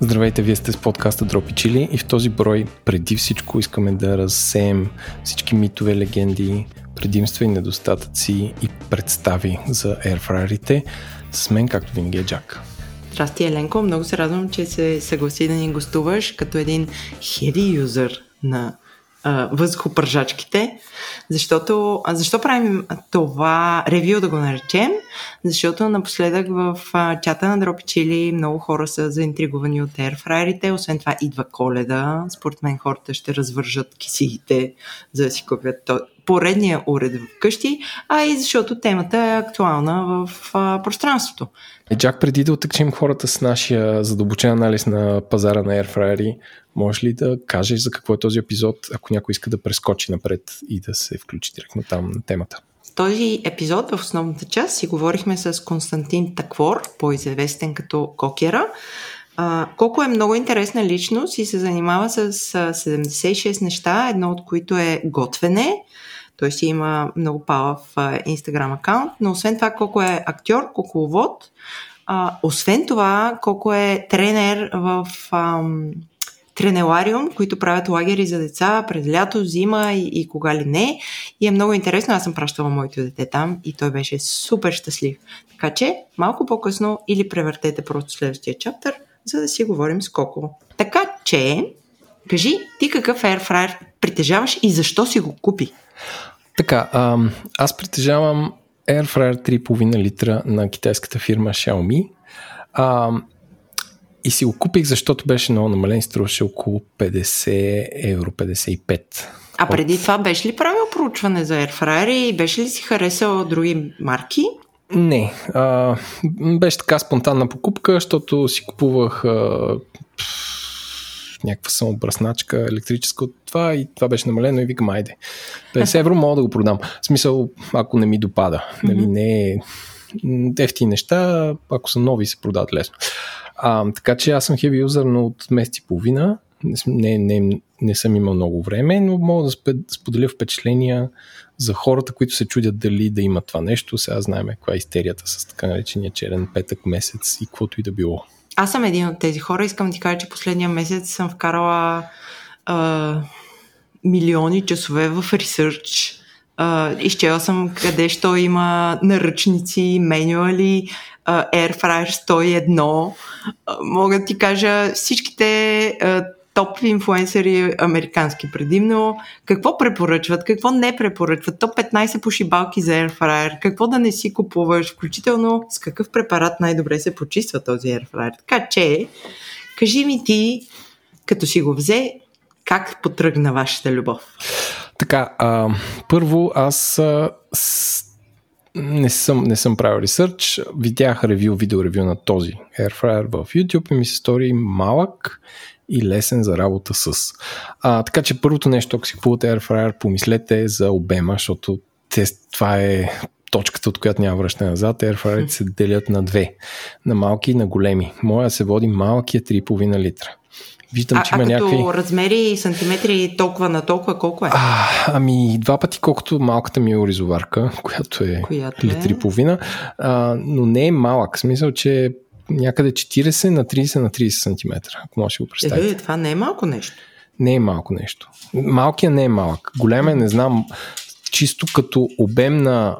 Здравейте, вие сте с подкаста Дропи Чили и в този брой преди всичко искаме да разсеем всички митове, легенди, предимства и недостатъци и представи за airfryerите. С мен, както винаги е Джак. Здрасти, Еленко. Много се радвам, че се съгласи да ни гостуваш като един heavy юзър на въздухопържачките, защото, защо правим това ревю да го наречем? Защото напоследък в а, чата на Дропи Чили много хора са заинтригувани от ерфрайерите, освен това идва коледа, според мен хората ще развържат кисиите, за да си купят то, поредния уред вкъщи, а и защото темата е актуална в а, пространството. Е, Джак, преди да отъкчим хората с нашия задълбочен анализ на пазара на Airfryer, можеш ли да кажеш за какво е този епизод, ако някой иска да прескочи напред и да се включи директно там на темата? В този епизод, в основната част, си говорихме с Константин Таквор, по-известен като Кокера, а, колко е много интересна личност и се занимава с 76 неща, едно от които е готвене, той си има много палав Instagram акаунт, но освен това колко е актьор, кукловод, а, освен това колко е тренер в ам, тренелариум, които правят лагери за деца през лято, зима и, и кога ли не. И е много интересно. Аз съм пращала моето дете там и той беше супер щастлив. Така че малко по-късно или превъртете просто следващия чаптър, за да си говорим с Коко. Така че, кажи ти какъв airfryer притежаваш и защо си го купи? Така, аз притежавам Air Fryer 3,5 литра на китайската фирма Xiaomi. И си го купих, защото беше много намален, струваше около 50 евро, 55. А преди От... това беше ли правил проучване за Airfryer и беше ли си харесал други марки? Не. А, беше така спонтанна покупка, защото си купувах а, някаква самобръсначка електрическа от това и това беше намалено и викам, айде, 50 евро мога да го продам. В смисъл, ако не ми допада. Нали, не е ефти неща, ако са нови, се продават лесно. А, така че аз съм heavy юзър, но от месец и половина. Не, не, не съм имал много време, но мога да споделя впечатления за хората, които се чудят дали да имат това нещо. Сега знаем каква е истерията с така наречения черен петък месец и каквото и да било. Аз съм един от тези хора. Искам да ти кажа, че последния месец съм вкарала а, милиони часове в ресърч. Изчела съм къде що има наръчници, менюали, uh, Airfryer 101. Uh, мога да ти кажа всичките топ инфуенсъри, американски предимно, какво препоръчват, какво не препоръчват, топ 15 пошибалки за Airfryer, какво да не си купуваш, включително с какъв препарат най-добре се почиства този Airfryer. Така че, кажи ми ти, като си го взе, как потръгна вашата любов? Така, а, първо аз а, не съм, не съм правил ресърч, видях ревю, видео ревю на този Airfryer в YouTube и ми се стори малък и лесен за работа с. А, така че първото нещо, ако си купувате Airfryer, помислете за обема, защото те, това е точката, от която няма връщане назад. Airfryer се делят на две. На малки и на големи. Моя се води малкия 3,5 литра. Виждам, а, че има а като някакви... размери и сантиметри толкова на толкова, колко е? А, ами два пъти колкото малката ми е оризоварка, която е която литри и половина, а, но не е малък. В смисъл, че някъде 40 на 30 на 30 см, ако може да го представите. Е, това не е малко нещо. Не е малко нещо. Малкият не е малък. Големия не знам, чисто като обем на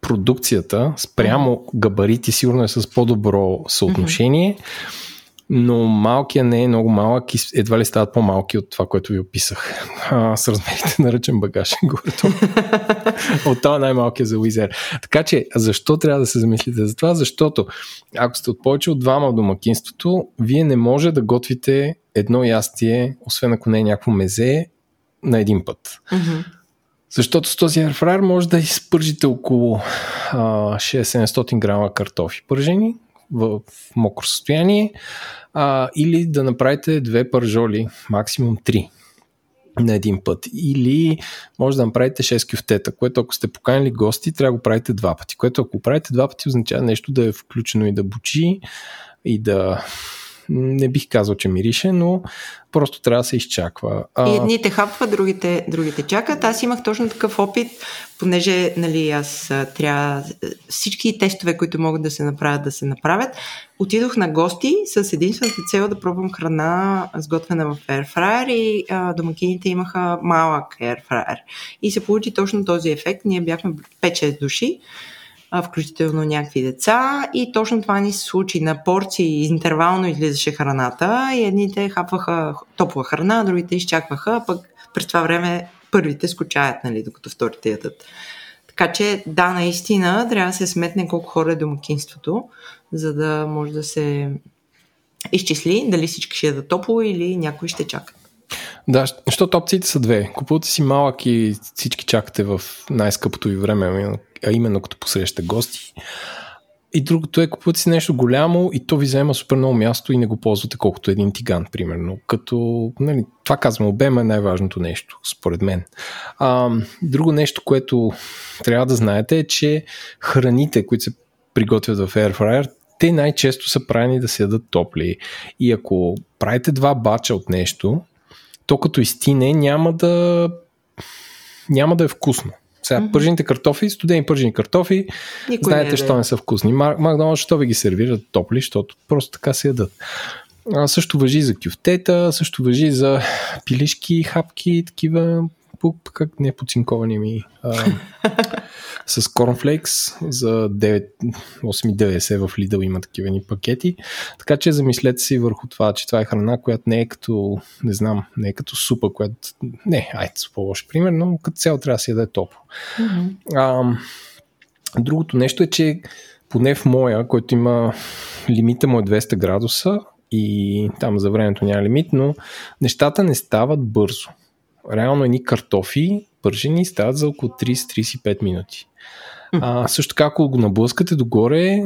продукцията спрямо габарити сигурно е с по-добро съотношение. Mm-hmm но малкият не е много малък и едва ли стават по-малки от това, което ви описах. А, с размерите на ръчен багаж. от това най-малкият за Уизер. Така че, защо трябва да се замислите за това? Защото, ако сте от повече от двама в домакинството, вие не може да готвите едно ястие, освен ако не е някакво мезе, на един път. Mm-hmm. Защото с този airfryer може да изпържите около 600-700 грама картофи пържени в, мокро състояние а, или да направите две пържоли, максимум три на един път. Или може да направите 6 кюфтета, което ако сте поканили гости, трябва да го правите два пъти. Което ако правите два пъти означава нещо да е включено и да бучи и да Не бих казал, че мирише, но просто трябва да се изчаква. А... И едните хапват, другите, другите чакат. Аз имах точно такъв опит, понеже нали, аз трябва всички тестове, които могат да се направят, да се направят. Отидох на гости с единствената цел да пробвам храна, сготвена в Airfryer и а, домакините имаха малък Airfryer. И се получи точно този ефект. Ние бяхме 5-6 души включително някакви деца и точно това ни се случи. На порции интервално излизаше храната и едните хапваха топла храна, другите изчакваха, пък през това време първите скучаят, нали, докато вторите ядат. Така че, да, наистина, трябва да се сметне колко хора е домакинството, за да може да се изчисли дали всички ще ядат топло или някой ще чака. Да, защото опциите са две. Купувате си малък и всички чакате в най-скъпото ви време, а именно като посрещате гости. И другото е, купувате си нещо голямо и то ви взема супер много място и не го ползвате колкото един тиган, примерно. Като, нали, това казвам, обема е най-важното нещо, според мен. А, друго нещо, което трябва да знаете е, че храните, които се приготвят в Air Fryer, те най-често са правени да се ядат топли. И ако правите два бача от нещо, то като изтине няма да няма да е вкусно. Сега, mm-hmm. пържените картофи, студени пържени картофи, Никой знаете, не е, що не са вкусни. Макдоналдс, що ви ги сервират топли, защото просто така се ядат. А, също въжи за кюфтета, също въжи за пилишки, хапки, такива по, как не подцинковани ми а, с корнфлейкс за 8,90 в Lidl има такива ни пакети. Така че замислете си върху това, че това е храна, която не е като, не знам, не е като супа, която, не, айде, по-лош пример, но като цяло трябва да си яде топло. Mm-hmm. А, другото нещо е, че поне в моя, който има лимита му е 200 градуса и там за времето няма лимит, но нещата не стават бързо реално едни картофи пържени стават за около 30-35 минути. А, също така, ако го наблъскате догоре,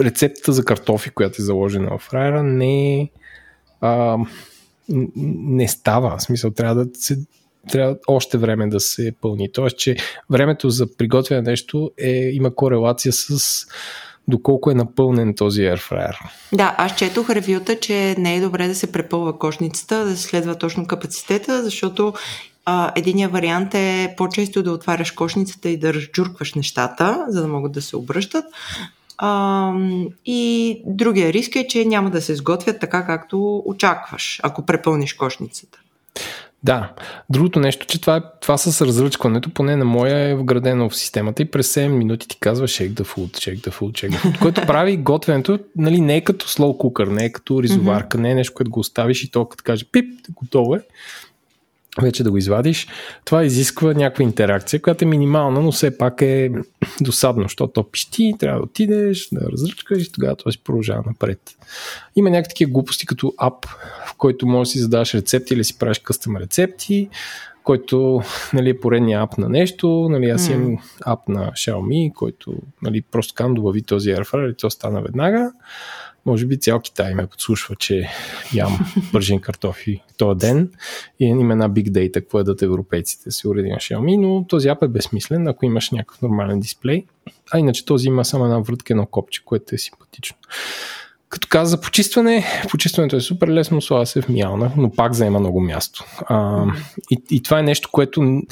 рецептата за картофи, която е заложена в фраера, не, а, не става. В смисъл, трябва да се трябва още време да се пълни. Тоест, че времето за приготвяне на нещо е, има корелация с доколко е напълнен този airfryer. Да, аз четох ревюта, че не е добре да се препълва кошницата, да се следва точно капацитета, защото а, единия вариант е по-често да отваряш кошницата и да разджуркваш нещата, за да могат да се обръщат. А, и другия риск е, че няма да се сготвят така, както очакваш, ако препълниш кошницата. Да. Другото нещо, че това, е, това с разръчкването, поне на моя е вградено в системата и през 7 минути ти казва shake the food, shake the food, shake the food, което прави готвенето, нали, не е като slow cooker, не е като ризоварка, mm-hmm. не е нещо, което го оставиш и то като каже пип, готово е вече да го извадиш, това изисква някаква интеракция, която е минимална, но все пак е досадно, защото то пищи, трябва да отидеш, да разръчкаш и тогава това си продължава напред. Има някакви такива глупости като ап, в който можеш да си задаваш рецепти или си правиш къстъм рецепти, който нали, е поредния ап на нещо. Нали, аз имам mm. ап на Xiaomi, който нали, просто кам добави този Airfryer и то стана веднага. Може би цял Китай ме подслушва, че ям пържен картофи този ден и има една big data, какво едат европейците, си уреди на Xiaomi, но този ап е безсмислен, ако имаш някакъв нормален дисплей. А иначе този има само една вратка, едно копче, което е симпатично. Като каза за почистване, почистването е супер лесно, слава се в миялна, но пак заема много място. А, и, и това е нещо, което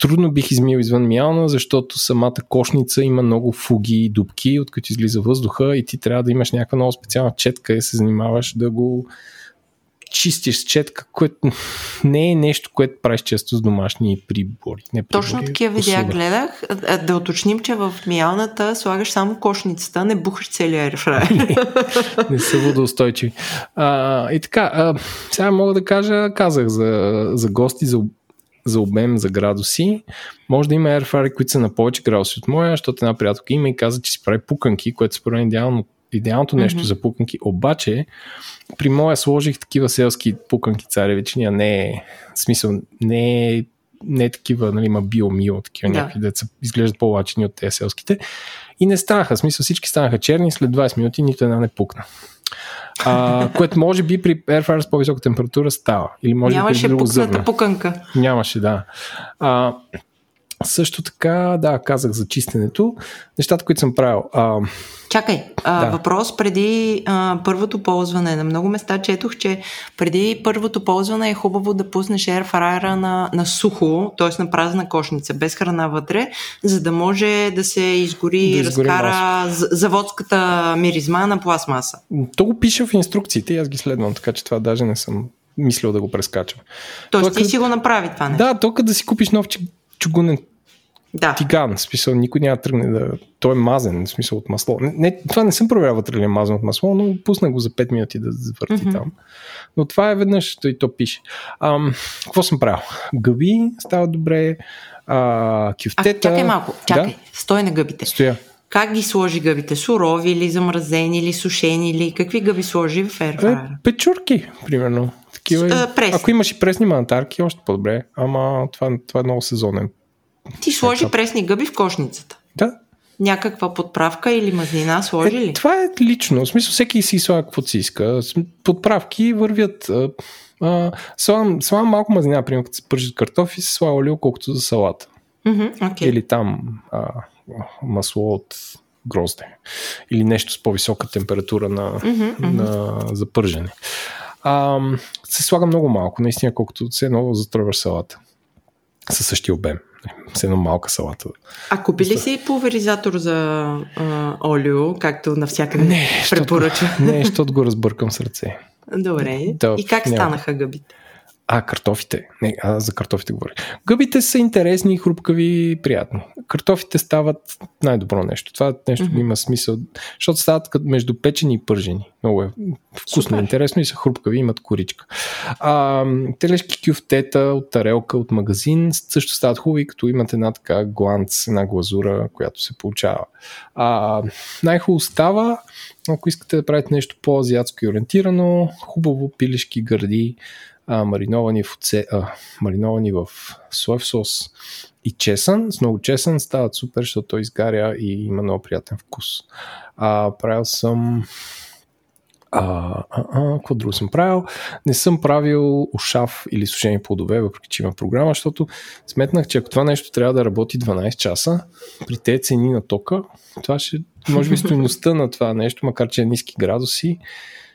трудно бих измил извън мялна, защото самата кошница има много фуги и дубки, от които излиза въздуха и ти трябва да имаш някаква много специална четка и се занимаваш да го чистиш с четка, което не е нещо, което правиш често с домашни прибори. Не прибори Точно такива видеа гледах. Да уточним, че в миялната слагаш само кошницата, не бухаш целия аерфрайер. не, не са водоустойчиви. А, и така, а, сега мога да кажа, казах за, за гости, за за обем, за градуси. Може да има airfryer, които са на повече градуси от моя, защото една приятелка има и каза, че си прави пуканки, което според мен идеално, идеалното нещо mm-hmm. за пуканки. Обаче, при моя сложих такива селски пуканки царевични, а не е, смисъл, не е не е такива, нали, има биомио, такива да. някакви деца изглеждат по-лачени от тези селските. И не станаха, смисъл всички станаха черни, след 20 минути нито една не пукна. А, което може би при Airfryer с по-висока температура става. Или може Нямаше би пукната пуканка. Нямаше, да. А, Също така, да, казах за чистенето. Нещата, които съм правил. А, Чакай, а, да. въпрос преди а, първото ползване. На много места четох, че преди първото ползване е хубаво да пуснеш airfryera на, на сухо, т.е. на празна кошница, без храна вътре, за да може да се изгори, да разкара заводската миризма на пластмаса. То го пише в инструкциите и аз ги следвам, така че това даже не съм мислил да го прескачам. Тоест ти си го направи това нещо? Да, тук да си купиш нов чугунен да. тиган. В смисъл, никой няма да тръгне да... Той е мазен, в смисъл от масло. Не, не, това не съм проверял вътре ли е мазен от масло, но пусна го за 5 минути да завърти mm-hmm. там. Но това е веднъж, той то пише. Ам, какво съм правил? Гъби става добре, а, кюфтета... А, чакай малко, чакай, да? стой на гъбите. Стоя. Как ги сложи гъбите? Сурови или замразени или сушени или какви гъби сложи в Airfryer? Е, печурки, примерно. Такива, а, Ако имаш и пресни мантарки, още по-добре. Ама това, това е много сезонен ти сложи Ето. пресни гъби в кошницата. Да. Някаква подправка или мазнина сложи е, ли? Това е лично. В смисъл, всеки си слага каквото си иска. Подправки вървят. А, слагам, слагам малко мазнина, примерно, като се пържат картофи, се слага олио, колкото за салата. Mm-hmm, okay. Или там а, масло от грозде. Или нещо с по-висока температура на, mm-hmm, на, за пържене. А, се слага много малко, наистина, колкото се едно затръваш салата. Със същия обем с една малка салата. А купи ли си пулверизатор за а, олио, както навсякъде не, препоръча? Не, защото го разбъркам с ръце. Добре. Да, и как няма. станаха гъбите? А, картофите. Не, а за картофите говоря. Гъбите са интересни, хрупкави, приятни. Картофите стават най-добро нещо. Това нещо mm-hmm. има смисъл, защото стават между печени и пържени. Много е вкусно, Супер. интересно и са хрупкави, имат коричка. А, телешки кюфтета от тарелка, от магазин също стават хубави, като имат една така гланц, една глазура, която се получава. А, най-хубаво става, ако искате да правите нещо по-азиатско и ориентирано, хубаво пилешки гърди, а, мариновани, в оце, а, мариновани в соев сос и чесън. С много чесън стават супер, защото той изгаря и има много приятен вкус. А, правил съм а, а, а, какво друго съм правил? Не съм правил ушав или сушени плодове, въпреки че има програма, защото сметнах, че ако това нещо трябва да работи 12 часа, при тези цени на тока, това ще, може би стоеността на това нещо, макар че е ниски градуси,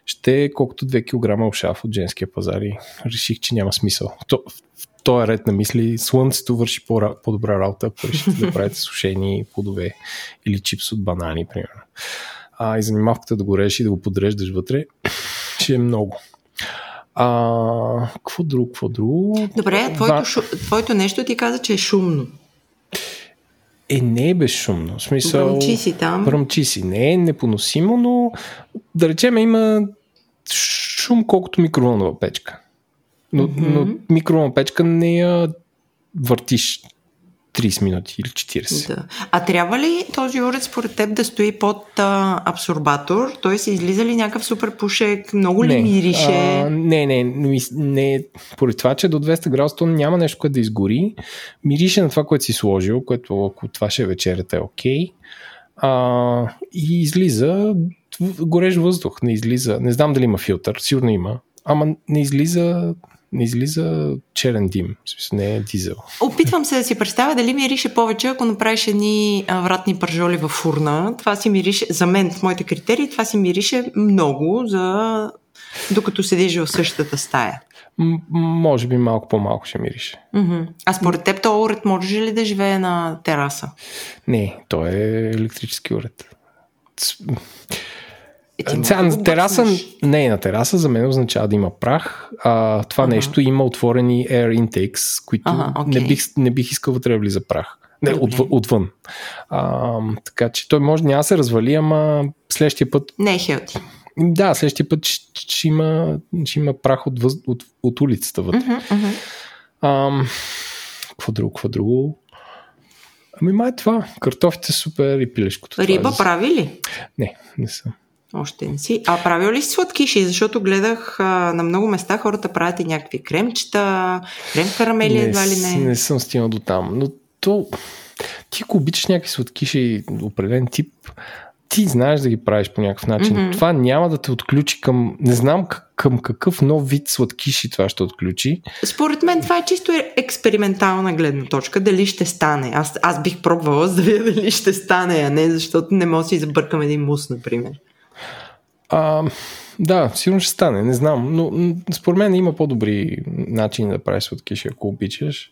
ще е колкото 2 кг ушав от женския пазар и реших, че няма смисъл. То, в този ред на мисли, слънцето върши по, по-добра работа, ако решите да правите сушени плодове или чипс от банани, примерно. А, и занимавката да го режеш и да го подреждаш вътре, ще е много. А, какво друго, какво друго? Добре, твоето, шу, твоето нещо ти каза, че е шумно. Е, не е безшумно. В смисъл, бръмчи си там. Бръмчи си. Не е непоносимо, но да речем има шум колкото микроволнова печка. Но, mm-hmm. но микроволнова печка не я въртиш 30 минути или 40. Да. А трябва ли този уред според теб да стои под а, абсорбатор? Той се излиза ли някакъв супер пушек? Много ли не, мирише? А, не, не, не, не. Поради това, че до 200 градуса няма нещо, което да изгори. Мирише на това, което си сложил, което ако това ще е вечерята е окей. Okay. и излиза горещ въздух, не излиза. Не знам дали има филтър, сигурно има. Ама не излиза не излиза черен дим, смисъл не е дизел. Опитвам се да си представя дали мирише повече, ако направиш едни вратни пържоли в фурна. Това си мирише, за мен, в моите критерии, това си мирише много, за докато седиш в същата стая. М- може би малко по-малко ще мирише. Mm-hmm. А според теб то уред може ли да живее на тераса? Не, то е електрически уред. Е, Сега, на тераса, не, на тераса за мен означава да има прах. А, това ага. нещо има отворени air intakes, които ага, okay. не, бих, не бих искал вътре да влиза прах. Не, от, отвън. А, така че той може няма да се развали, ама следващия път... Не е хелти. Да, следващия път ще, ще, има, ще има прах от, въз, от, от улицата вътре. Uh-huh, uh-huh. Какво друго, какво друго? Ами май това. Картофите супер и пилешкото. Риба това, прави ли? Не, не съм. Още не си. А правил ли си сладкиши? Защото гледах а, на много места хората правят и някакви кремчета, крем карамели, едва ли не. Не съм стигнал до там. Но то, ти ако обичаш някакви сладкиши, определен тип, ти знаеш да ги правиш по някакъв начин. Mm-hmm. Това няма да те отключи към... Не знам към какъв нов вид сладкиши това ще отключи. Според мен това е чисто експериментална гледна точка. Дали ще стане. Аз, аз бих пробвала за да видя дали ще стане, а не защото не мога да си забъркам един мус, например. А, да, сигурно ще стане, не знам. Но според мен има по-добри начини да правиш сладкиши, ако обичаш.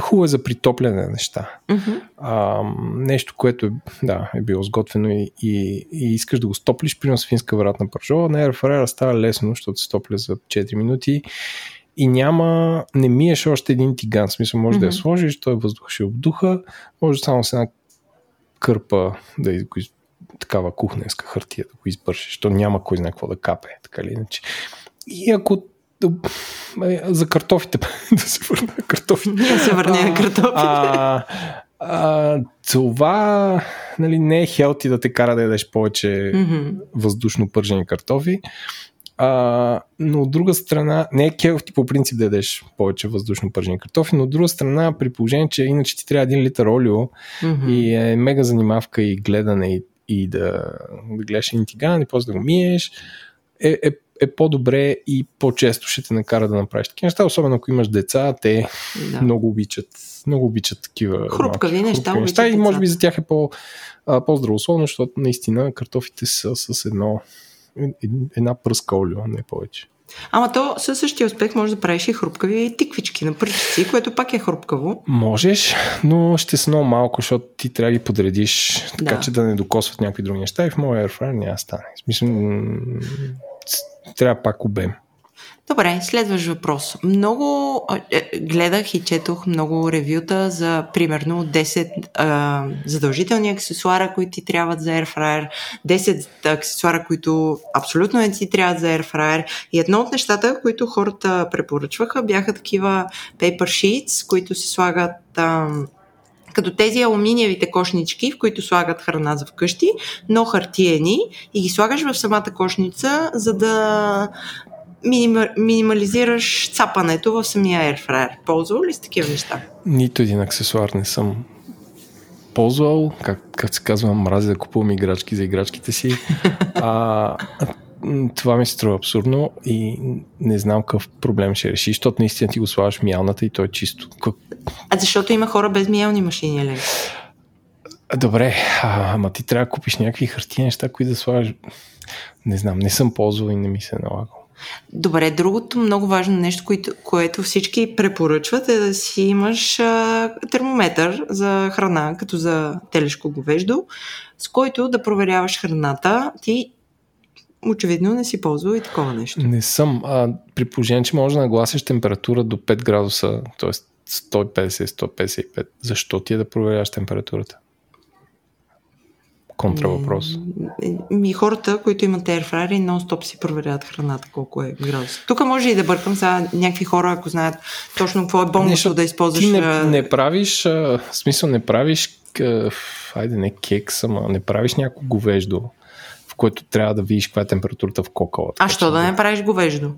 Хубаво е за притопляне неща. Uh-huh. А, нещо, което е, да, е било сготвено и, и, и искаш да го стоплиш, примерно с финска вратна пържола, на Airfryer става лесно, защото се стопля за 4 минути и няма, не миеш още един тиган, в смисъл може uh-huh. да я сложиш, той въздух ще обдуха, може само с една кърпа да го такава кухненска хартия да го избършиш, то няма кой знае какво да капе, така или иначе. И ако за картофите, да се върна на картофите. Да се върне на картофите. А, а, това нали, не е хелти да те кара да ядеш повече mm-hmm. въздушно пържени картофи. А, но от друга страна, не е хелти по принцип да ядеш повече въздушно пържени картофи, но от друга страна, при положение, че иначе ти трябва един литър олио mm-hmm. и е мега занимавка и гледане и, и да, да гледаш един тиган и после да го миеш, е, е е по-добре и по-често ще те накара да направиш такива неща, особено ако имаш деца, те да. много обичат много обичат такива хрупкави малки, неща, хрупкави неща и може би за тях е по, по-здравословно, защото наистина картофите са с едно една пръска олио, не повече. Ама то със същия успех може да правиш и хрупкави тиквички на пръчици, което пак е хрупкаво. Можеш, но ще са много малко, защото ти трябва да ги подредиш така, да. че да не докосват някакви други неща и в моя airfryer няма стане. В смисъл, трябва пак обем. Добре, следващ въпрос. Много е, гледах и четох много ревюта за примерно 10 а, задължителни аксесуара, които ти трябват за AirFryer, 10 аксесуара, които абсолютно не ти трябват за AirFryer. И едно от нещата, които хората препоръчваха, бяха такива paper sheets, които се слагат а, като тези алуминиевите кошнички, в които слагат храна за вкъщи, но хартиени и ги слагаш в самата кошница, за да минима, минимализираш цапането в самия airfryer. Ползвал ли си такива неща? Нито един аксесуар не съм ползвал, как, как се казва, мрази да купувам играчки за играчките си. А, това ми се струва абсурдно и не знам какъв проблем ще реши, защото наистина ти го слагаш мялната и то е чисто. А защото има хора без миялни машини, ли? Добре, а, ама ти трябва да купиш някакви хартия неща, които да слагаш. Не знам, не съм ползвал и не ми се е налагал. Добре, другото много важно нещо, което, което всички препоръчват е да си имаш а, термометър за храна, като за телешко говеждо, с който да проверяваш храната ти очевидно не си ползвал и такова нещо. Не съм. А, при положение, че може да нагласиш температура до 5 градуса, т.е. 150-155, защо ти е да проверяваш температурата? Контравъпрос. Ми хората, които имат airfryer, нон-стоп си проверяват храната колко е градус. Тук може и да бъркам сега някакви хора, ако знаят точно какво е бонусно да използваш. Ти не, не правиш, в смисъл не правиш, айде не кекс, ама не правиш някакво говеждо в който трябва да видиш каква е температурата в кокала. А що да не правиш говеждо?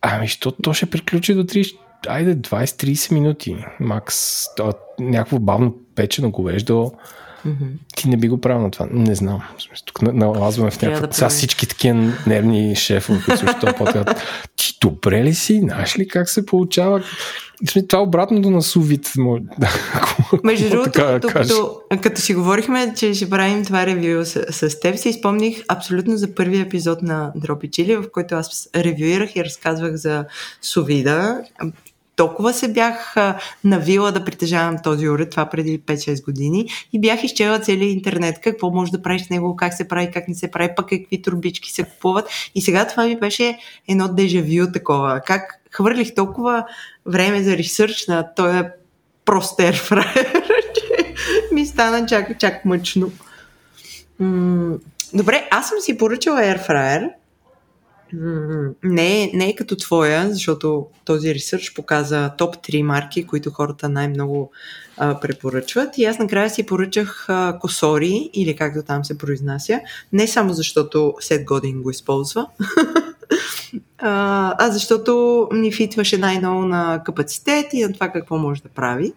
Ами, що то ще приключи до 30, айде 20-30 минути, макс. То, някакво бавно печено говеждо. Mm-hmm. Ти не би го правил на това. Не знам. Тук налазваме в някаква... Да Сега всички такива нервни шефове, които също подкат. Ти добре ли си? Знаеш ли как се получава? Това е обратното на сувит. Между другото, като, като, като си говорихме, че ще правим това ревю с, с теб, си спомних абсолютно за първия епизод на Дропи Чили, в който аз ревюирах и разказвах за сувида толкова се бях навила да притежавам този уред, това преди 5-6 години, и бях изчела целият интернет, какво може да правиш с него, как се прави, как не се прави, пък какви турбички се купуват. И сега това ми беше едно дежавю такова. Как хвърлих толкова време за ресърч на този прост airfryer, че ми стана чак, чак мъчно. Добре, аз съм си поръчала airfryer не, е, не е като твоя, защото този ресърч показа топ 3 марки, които хората най-много а, препоръчват. И аз накрая си поръчах а, косори, или както там се произнася, не само защото Сет Годин го използва, А, а защото ни фитваше най-ново на капацитет и на това какво може да прави.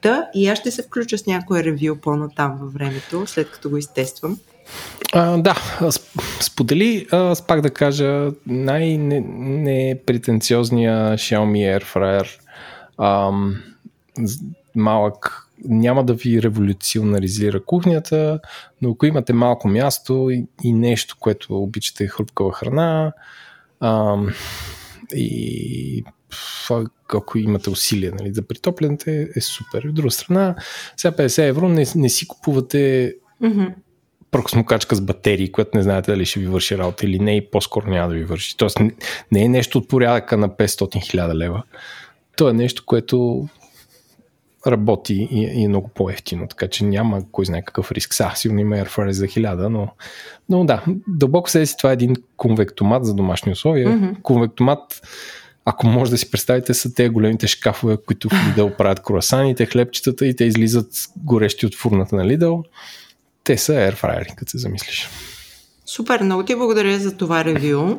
Та и аз ще се включа с някое ревю по-натам във времето, след като го изтествам. А, да, сподели, аз пак да кажа, най-непретенциозния Xiaomi Air Fryer. Малък, няма да ви революционаризира кухнята, но ако имате малко място и, и нещо, което обичате хрупкава храна ам, и ако имате усилия нали, да притоплянете, е супер. От друга страна, сега 50 евро не, не си купувате mm-hmm пръкосмокачка с батерии, която не знаете дали ще ви върши работа или не и по-скоро няма да ви върши. Тоест не е нещо от порядъка на 500 хиляда лева. То е нещо, което работи и, и е много по-ефтино, така че няма кой знае какъв риск. Са, сигурно има Airfryer за 1000, но, но да, дълбоко се си това е един конвектомат за домашни условия. Mm-hmm. Конвектомат, ако може да си представите, са те големите шкафове, които в Lidl правят круасаните, хлебчетата и те излизат горещи от фурната на Lidl те са airfryer, като се замислиш. Супер, много ти благодаря за това ревю.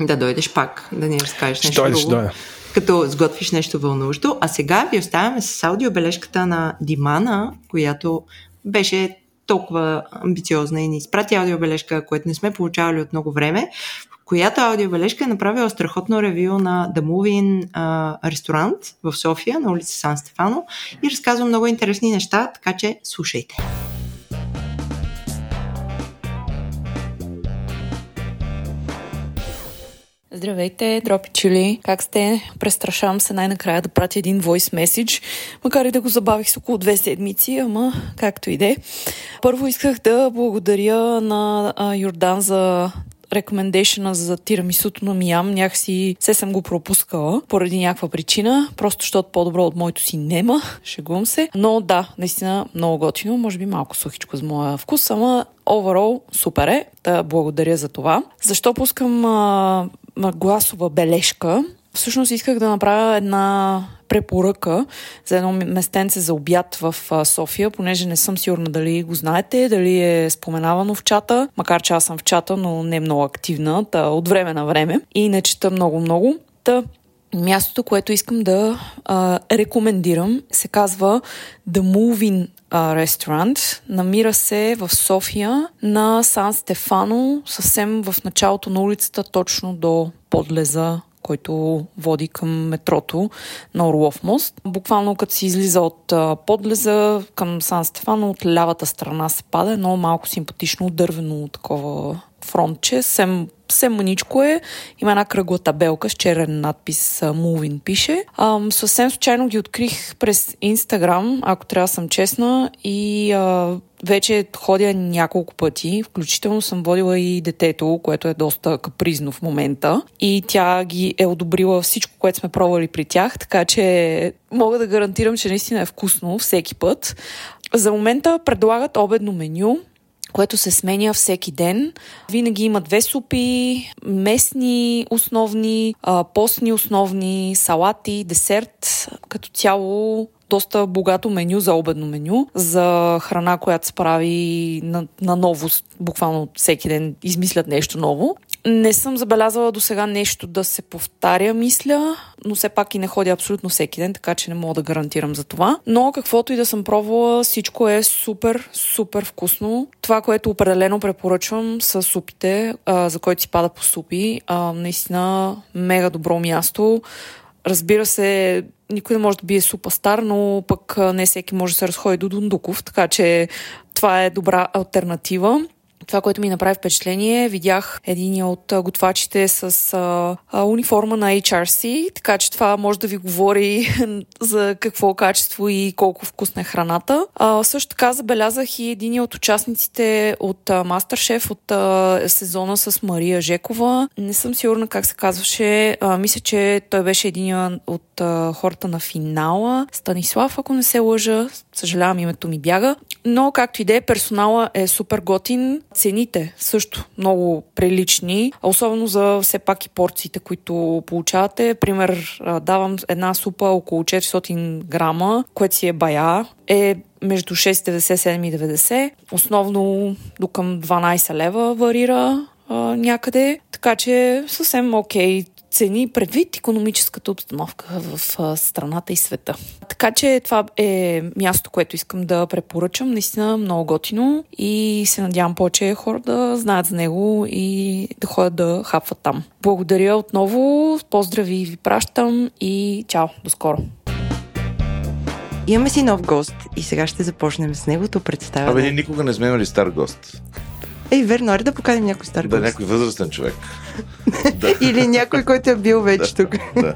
Да дойдеш пак, да ни разкажеш нещо дойдеш, друго. Дойде. Като сготвиш нещо вълнуващо. А сега ви оставяме с аудиобележката на Димана, която беше толкова амбициозна и ни изпрати аудиобележка, което не сме получавали от много време, която аудиобележка е направила страхотно ревю на The Moving uh, ресторант в София, на улица Сан Стефано и разказва много интересни неща, така че слушайте. Здравейте, дропи чили. Как сте? Престрашавам се най-накрая да пратя един voice message, макар и да го забавих с около две седмици, ама както и де. Първо исках да благодаря на Йордан за рекомендейшена за тирамисуто на Миям. Някакси се съм го пропускала поради някаква причина, просто защото по-добро от моето си нема. Шегувам се. Но да, наистина много готино. Може би малко сухичко с моя вкус, ама overall супер е. Да, благодаря за това. Защо пускам а, гласова бележка. Всъщност исках да направя една препоръка за едно местенце за обяд в София, понеже не съм сигурна дали го знаете, дали е споменавано в чата, макар че аз съм в чата, но не много активна, та от време на време и не чета много-много. Та мястото, което искам да а, рекомендирам, се казва The Moving Restaurant. Намира се в София на Сан Стефано, съвсем в началото на улицата, точно до подлеза който води към метрото на Орлов мост. Буквално като си излиза от подлеза към Сан Стефано, от лявата страна се пада едно малко симпатично дървено такова фронтче, съвсем, съвсем маничко е. Има една кръгла табелка с черен надпис Moving пише. Ам, съвсем случайно ги открих през Инстаграм, ако трябва съм честна, и а, вече ходя няколко пъти, включително съм водила и детето, което е доста капризно в момента. И тя ги е одобрила всичко, което сме пробвали при тях, така че мога да гарантирам, че наистина е вкусно всеки път. За момента предлагат обедно меню, което се сменя всеки ден. Винаги има две супи, местни основни, постни основни, салати, десерт. Като цяло доста богато меню за обедно меню, за храна, която се прави на, на ново, буквално всеки ден измислят нещо ново. Не съм забелязала до сега нещо да се повтаря, мисля, но все пак и не ходя абсолютно всеки ден, така че не мога да гарантирам за това. Но каквото и да съм пробвала, всичко е супер, супер вкусно. Това, което определено препоръчвам са супите, а, за който си пада по супи. А, наистина мега добро място. Разбира се, никой не може да бие супастар, но пък не всеки може да се разходи до Дундуков, така че това е добра альтернатива. Това, което ми направи впечатление, видях един от готвачите с а, а, униформа на HRC, така че това може да ви говори за какво качество и колко вкусна е храната. А, също така забелязах и един от участниците от Мастершеф от а, сезона с Мария Жекова. Не съм сигурна как се казваше. А, мисля, че той беше един от а, хората на финала. Станислав, ако не се лъжа. Съжалявам, името ми бяга. Но, както и да е, персонала е супер готин Цените също много прилични, особено за все пак и порциите, които получавате. Пример, давам една супа около 400 грама, което си е бая, е между 6,90 7,90. Основно до към 12 лева варира а, някъде, така че съвсем окей цени предвид економическата обстановка в страната и света. Така че това е място, което искам да препоръчам. Наистина много готино и се надявам повече хора да знаят за него и да ходят да хапват там. Благодаря отново, поздрави ви пращам и чао, до скоро! Имаме си нов гост и сега ще започнем с неговото представяне. Абе, ние никога не сме имали стар гост. Ей, верно, аре да поканим някой стар Да, някой възрастен човек. Или някой, който е бил вече тук. Да.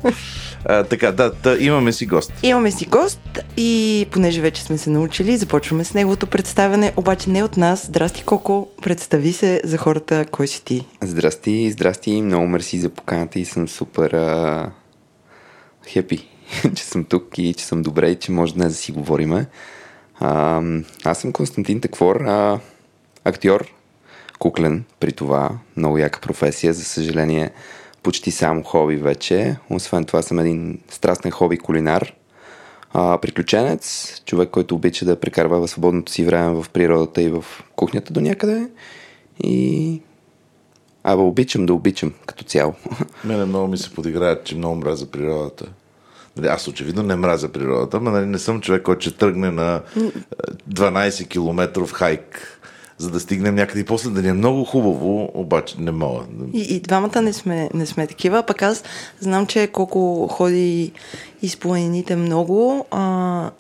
А, така, да, да, имаме си гост. Имаме си гост и понеже вече сме се научили, започваме с неговото представяне, обаче не от нас. Здрасти, Коко, представи се за хората, кой си ти. Здрасти, здрасти, много мерси за поканата и съм супер а... хепи, че съм тук и че съм добре и че може днес да си говориме. А, аз съм Константин Таквор, а, актьор, куклен при това, много яка професия, за съжаление почти само хоби вече. Освен това съм един страстен хоби кулинар, а, приключенец, човек, който обича да прекарва свободното си време в природата и в кухнята до някъде. И Абе, обичам да обичам като цяло. Мене много ми се подиграят, че много мразя природата. Нали, Аз очевидно не мразя природата, но нали, не съм човек, който ще тръгне на е, 12 километров хайк, за да стигнем някъде и после да ни е много хубаво, обаче не мога. И, и двамата не сме, не сме такива, пък аз знам, че колко ходи из планините много. А,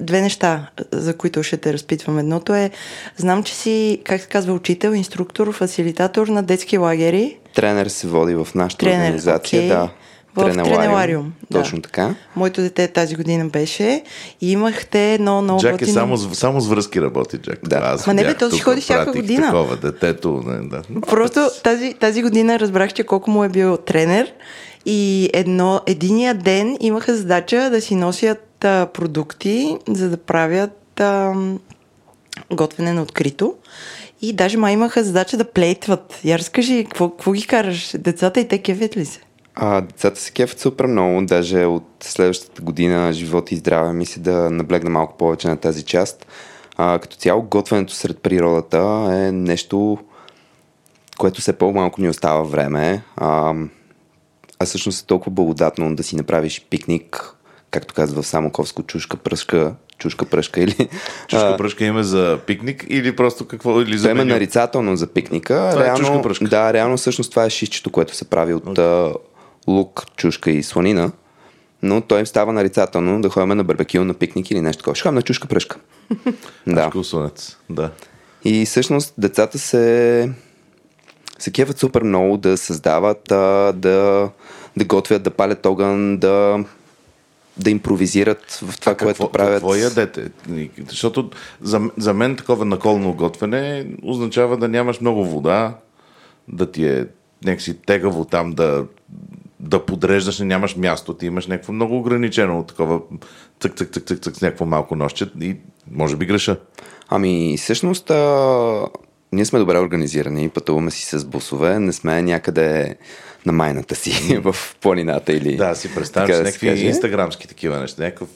две неща, за които ще те разпитвам. Едното е, знам, че си, как се казва, учител, инструктор, фасилитатор на детски лагери. Тренер се води в нашата Тренер, организация, окей. да. В тренелариум, да. Точно така. Моето дете тази година беше и имахте едно много Джак е готино- само, с- само с връзки работи, Джак. Да. Аз Ма не, бе, то си ходи всяка година. Такова, детето, не, да. Просто тази, тази година разбрах, че колко му е бил тренер и едно, единия ден имаха задача да си носят а, продукти, за да правят а, готвене на открито. И даже ма имаха задача да плейтват. Я разкажи, какво, какво ги караш? Децата и те кефят ли се? А, децата се кефят супер много, даже от следващата година живот и здраве мисля да наблегна малко повече на тази част. А, като цяло готвенето сред природата е нещо, което все по-малко ни остава време. А, а всъщност е толкова благодатно да си направиш пикник, както казва в Самоковско, чушка, пръшка, чушка, пръшка или... Чушка пръшка има за пикник или просто какво? Или за меню? нарицателно за пикника. Това е реално, чушка пръшка. Да, реално всъщност това е шишчето, което се прави от okay. Лук, чушка и сланина. Но той им става нарицателно да ходим на барбекю, на пикник или нещо такова. Ще ходим на чушка пръшка. да. Слънец, да. И всъщност децата се се кефат супер много да създават, да, да готвят, да палят огън, да, да импровизират в това, А което правят. Какво ядете? Защото за, за мен такова наколно готвене означава да нямаш много вода, да ти е някакси тегаво там да, да подреждаш, не нямаш място, ти имаш някакво много ограничено такова цък, цък, цък, цък, цък, с някакво малко нощче и може би греша. Ами, всъщност, а, ние сме добре организирани, пътуваме си с бусове, не сме някъде на майната си в планината или... Да, си да се някакви инстаграмски такива неща, някакъв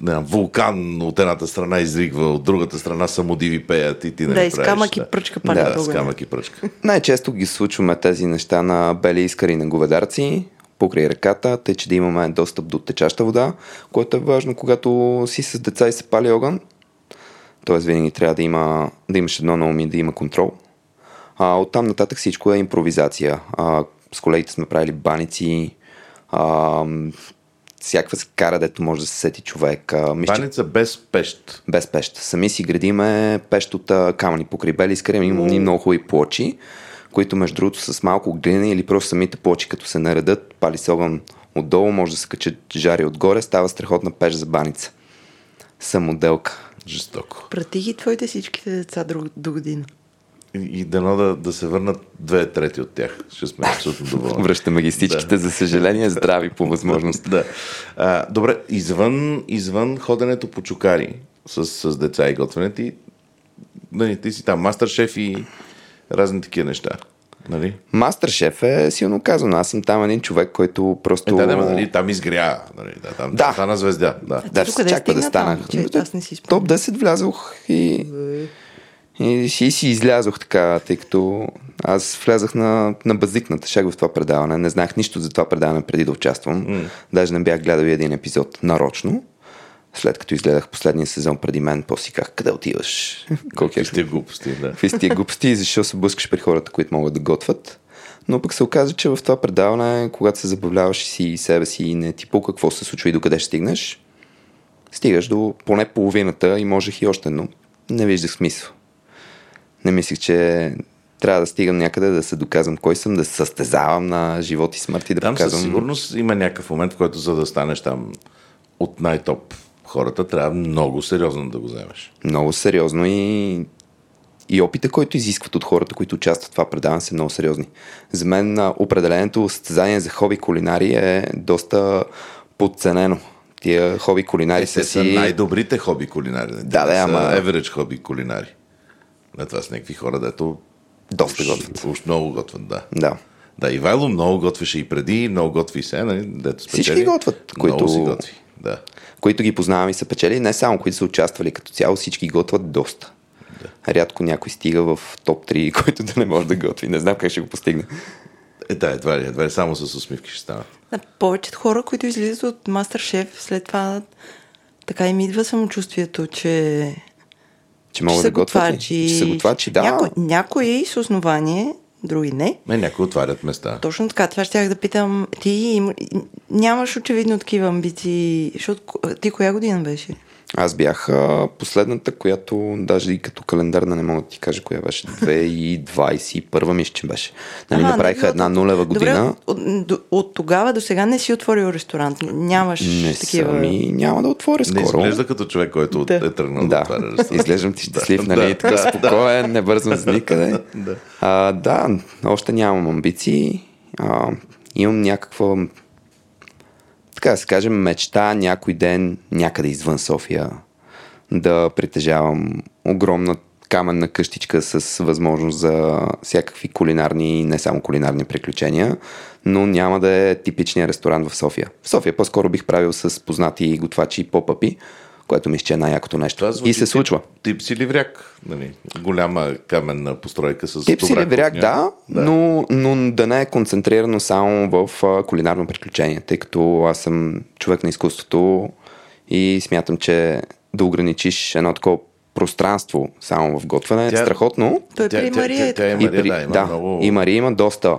не знам, вулкан от едната страна изригва, от другата страна самодиви пеят и ти не Да, и с камък и пръчка палят Да, с огъня. камък и пръчка. Най-често ги случваме тези неща на бели искари на говедарци, покрай реката, тъй че да имаме достъп до течаща вода, което е важно, когато си с деца и се пали огън. Тоест винаги трябва да, има, да имаш едно на ум и да има контрол. А, оттам нататък всичко е импровизация. А, с колегите сме правили баници, а, всякаква скара, дето може да се сети човек. Мисля, Баница без пещ. без пещ. Сами си градиме пещ от камъни покрай бели искари. Има ни много хубави плочи, които между другото с малко глина или просто самите плочи, като се наредат, пали се огън отдолу, може да се качат жари отгоре, става страхотна пещ за баница. Самоделка. Жестоко. Прати ги твоите всичките деца до, до година. И, дано да, да се върнат две трети от тях. Ще сме абсолютно доволни. Връщаме ги всичките, Да. за съжаление, здрави по възможност. Да. А, добре, извън, извън ходенето по чукари с, с деца и готвене, ти, нали, ти си там мастер шеф и разни такива неща. Нали? Мастер шеф е силно казано. Аз съм там един човек, който Е, просто... да, да, ма, нали, там изгря. Нали, да, там Да. стана звезда. Да. Да, докъде чаква да стана. Топ 10 влязох и... И си, си излязох така, тъй като аз влязах на, на базикната шаг в това предаване. Не знаех нищо за това предаване преди да участвам. Mm. Даже не бях гледал и един епизод нарочно. След като изгледах последния сезон преди мен, после казах, къде отиваш? Какви сте глупости, да. Какви сте глупости, защо се блъскаш при хората, които могат да готвят. Но пък се оказа, че в това предаване, когато се забавляваш си себе си и не ти по какво се случва и докъде ще стигнеш, стигаш до поне половината и можех и още, но не виждах смисъл. Не мислих, че трябва да стигам някъде да се доказвам кой съм, да се състезавам на живот и смърт и да там показвам... със сигурност има някакъв момент, в който за да станеш там от най-топ хората, трябва много сериозно да го вземеш. Много сериозно и и опита, който изискват от хората, които участват в това предаване, са много сериозни. За мен определеното състезание за хоби кулинари е доста подценено. Тия хоби кулинари е, са си... са най-добрите хоби кулинари. Да, да, ама... Average хоби кулинари. На това са някакви хора, дето доста готвят. Уж много готвят, да. Да. Да, Ивайло много готвеше и преди, много готви и се, нали, дето спечели. Всички готвят, много които, си готви, да. които ги познавам и са печели, не само които са участвали като цяло, всички готвят доста. Да. Рядко някой стига в топ 3, който да не може да готви. Не знам как ще го постигне. Е, да, едва ли, едва ли само с усмивки ще става. На повечето хора, които излизат от Мастер Шеф, след това така им идва самочувствието, че че могат да готвят Че са готвачи, да. Няко, някои с основание, други не. Не, някои отварят места. Точно така. Това ще да питам. Ти им, нямаш очевидно такива амбиции, защото ти коя година беше? Аз бях а, последната, която даже и като календар не мога да ти кажа коя беше. 2021 мисля, че беше. Нали, ага, направиха не, една нулева година. Добре, от, от, тогава до сега не си отворил ресторант. Нямаш не такива... Ами, няма да отворя скоро. Не изглежда като човек, който да. е тръгнал да, да отваря ресторант. Изглеждам ти щастлив, нали? Да, така спокоен, не бързам за никъде. да. А, да, още нямам амбиции. А, имам някаква така да се кажем, мечта някой ден някъде извън София да притежавам огромна каменна къщичка с възможност за всякакви кулинарни, не само кулинарни приключения, но няма да е типичният ресторант в София. В София по-скоро бих правил с познати готвачи и поп-апи, което мисля, че е най-якото нещо. и се случва. Тип, си ливряк, нали? голяма каменна постройка с Тип си ливряк, да, да. Но, но да не е концентрирано само в кулинарно приключение, тъй като аз съм човек на изкуството и смятам, че да ограничиш едно такова пространство само в готвене е страхотно. Той при Мария е тя, тя, тя, и при, да, има да, много... и Мария има доста.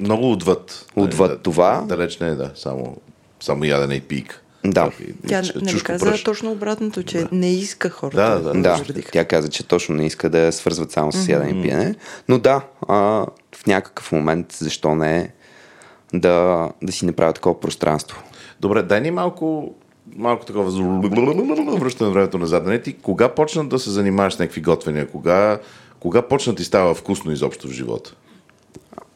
Много отвъд. Отвъд да, това. Далеч не е, да. Само, само ядене и пик. Да. Тя не нали каза пръш. точно обратното, че да. не иска хората. Да, да, да. Тя каза, че точно не иска да я свързват само с ядене mm-hmm. и пиене. Но да, а, в някакъв момент, защо не да, да си направя такова пространство. Добре, дай ни малко малко такова връщане времето назад. Не ти, кога почна да се занимаваш с някакви готвения? Кога, кога почна ти става вкусно изобщо в живота?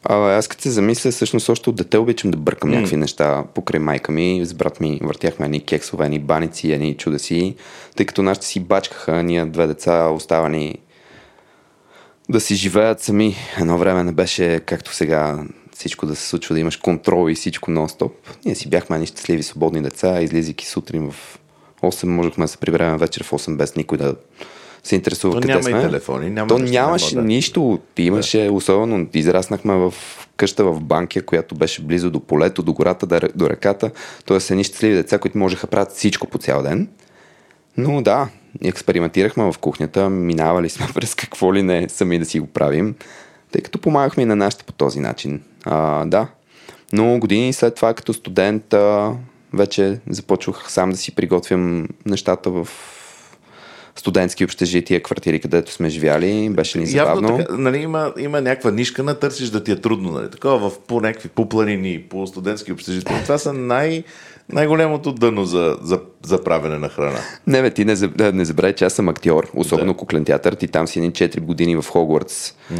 А, аз като се замисля, всъщност още от дете обичам да бъркам mm. някакви неща покрай майка ми. С брат ми въртяхме едни кексове, едни баници, едни чудеси, тъй като нашите си бачкаха, ние две деца оставани да си живеят сами. Едно време не беше както сега всичко да се случва, да имаш контрол и всичко нон-стоп. Ние си бяхме едни щастливи, свободни деца, излизайки сутрин в 8, можехме да се приберем вечер в 8 без никой да се интересува То къде няма сме. и телефони, няма То нямаше няма, да. нищо. Имаше, да. особено, израснахме в къща в Банкия, която беше близо до полето, до гората, до реката. Тоест, едни щастливи деца, които можеха правят всичко по цял ден. Но да, експериментирахме в кухнята, минавали сме през какво ли не сами да си го правим, тъй като помагахме и на нашите по този начин. А, да, но години след това като студент а, вече започвах сам да си приготвям нещата в студентски общежития, квартири, където сме живяли. Беше ни забавно. Явно, така, нали, има, има някаква нишка на търсиш да ти е трудно. Нали? Такова в по някакви по планини, по студентски общежития. Това са най- най-голямото дъно за, за, за правене на храна. Не, бе, ти не, не забравяй, че аз съм актьор, особено да. куклен театър. Ти там си един 4 години в Хогвартс. Mm.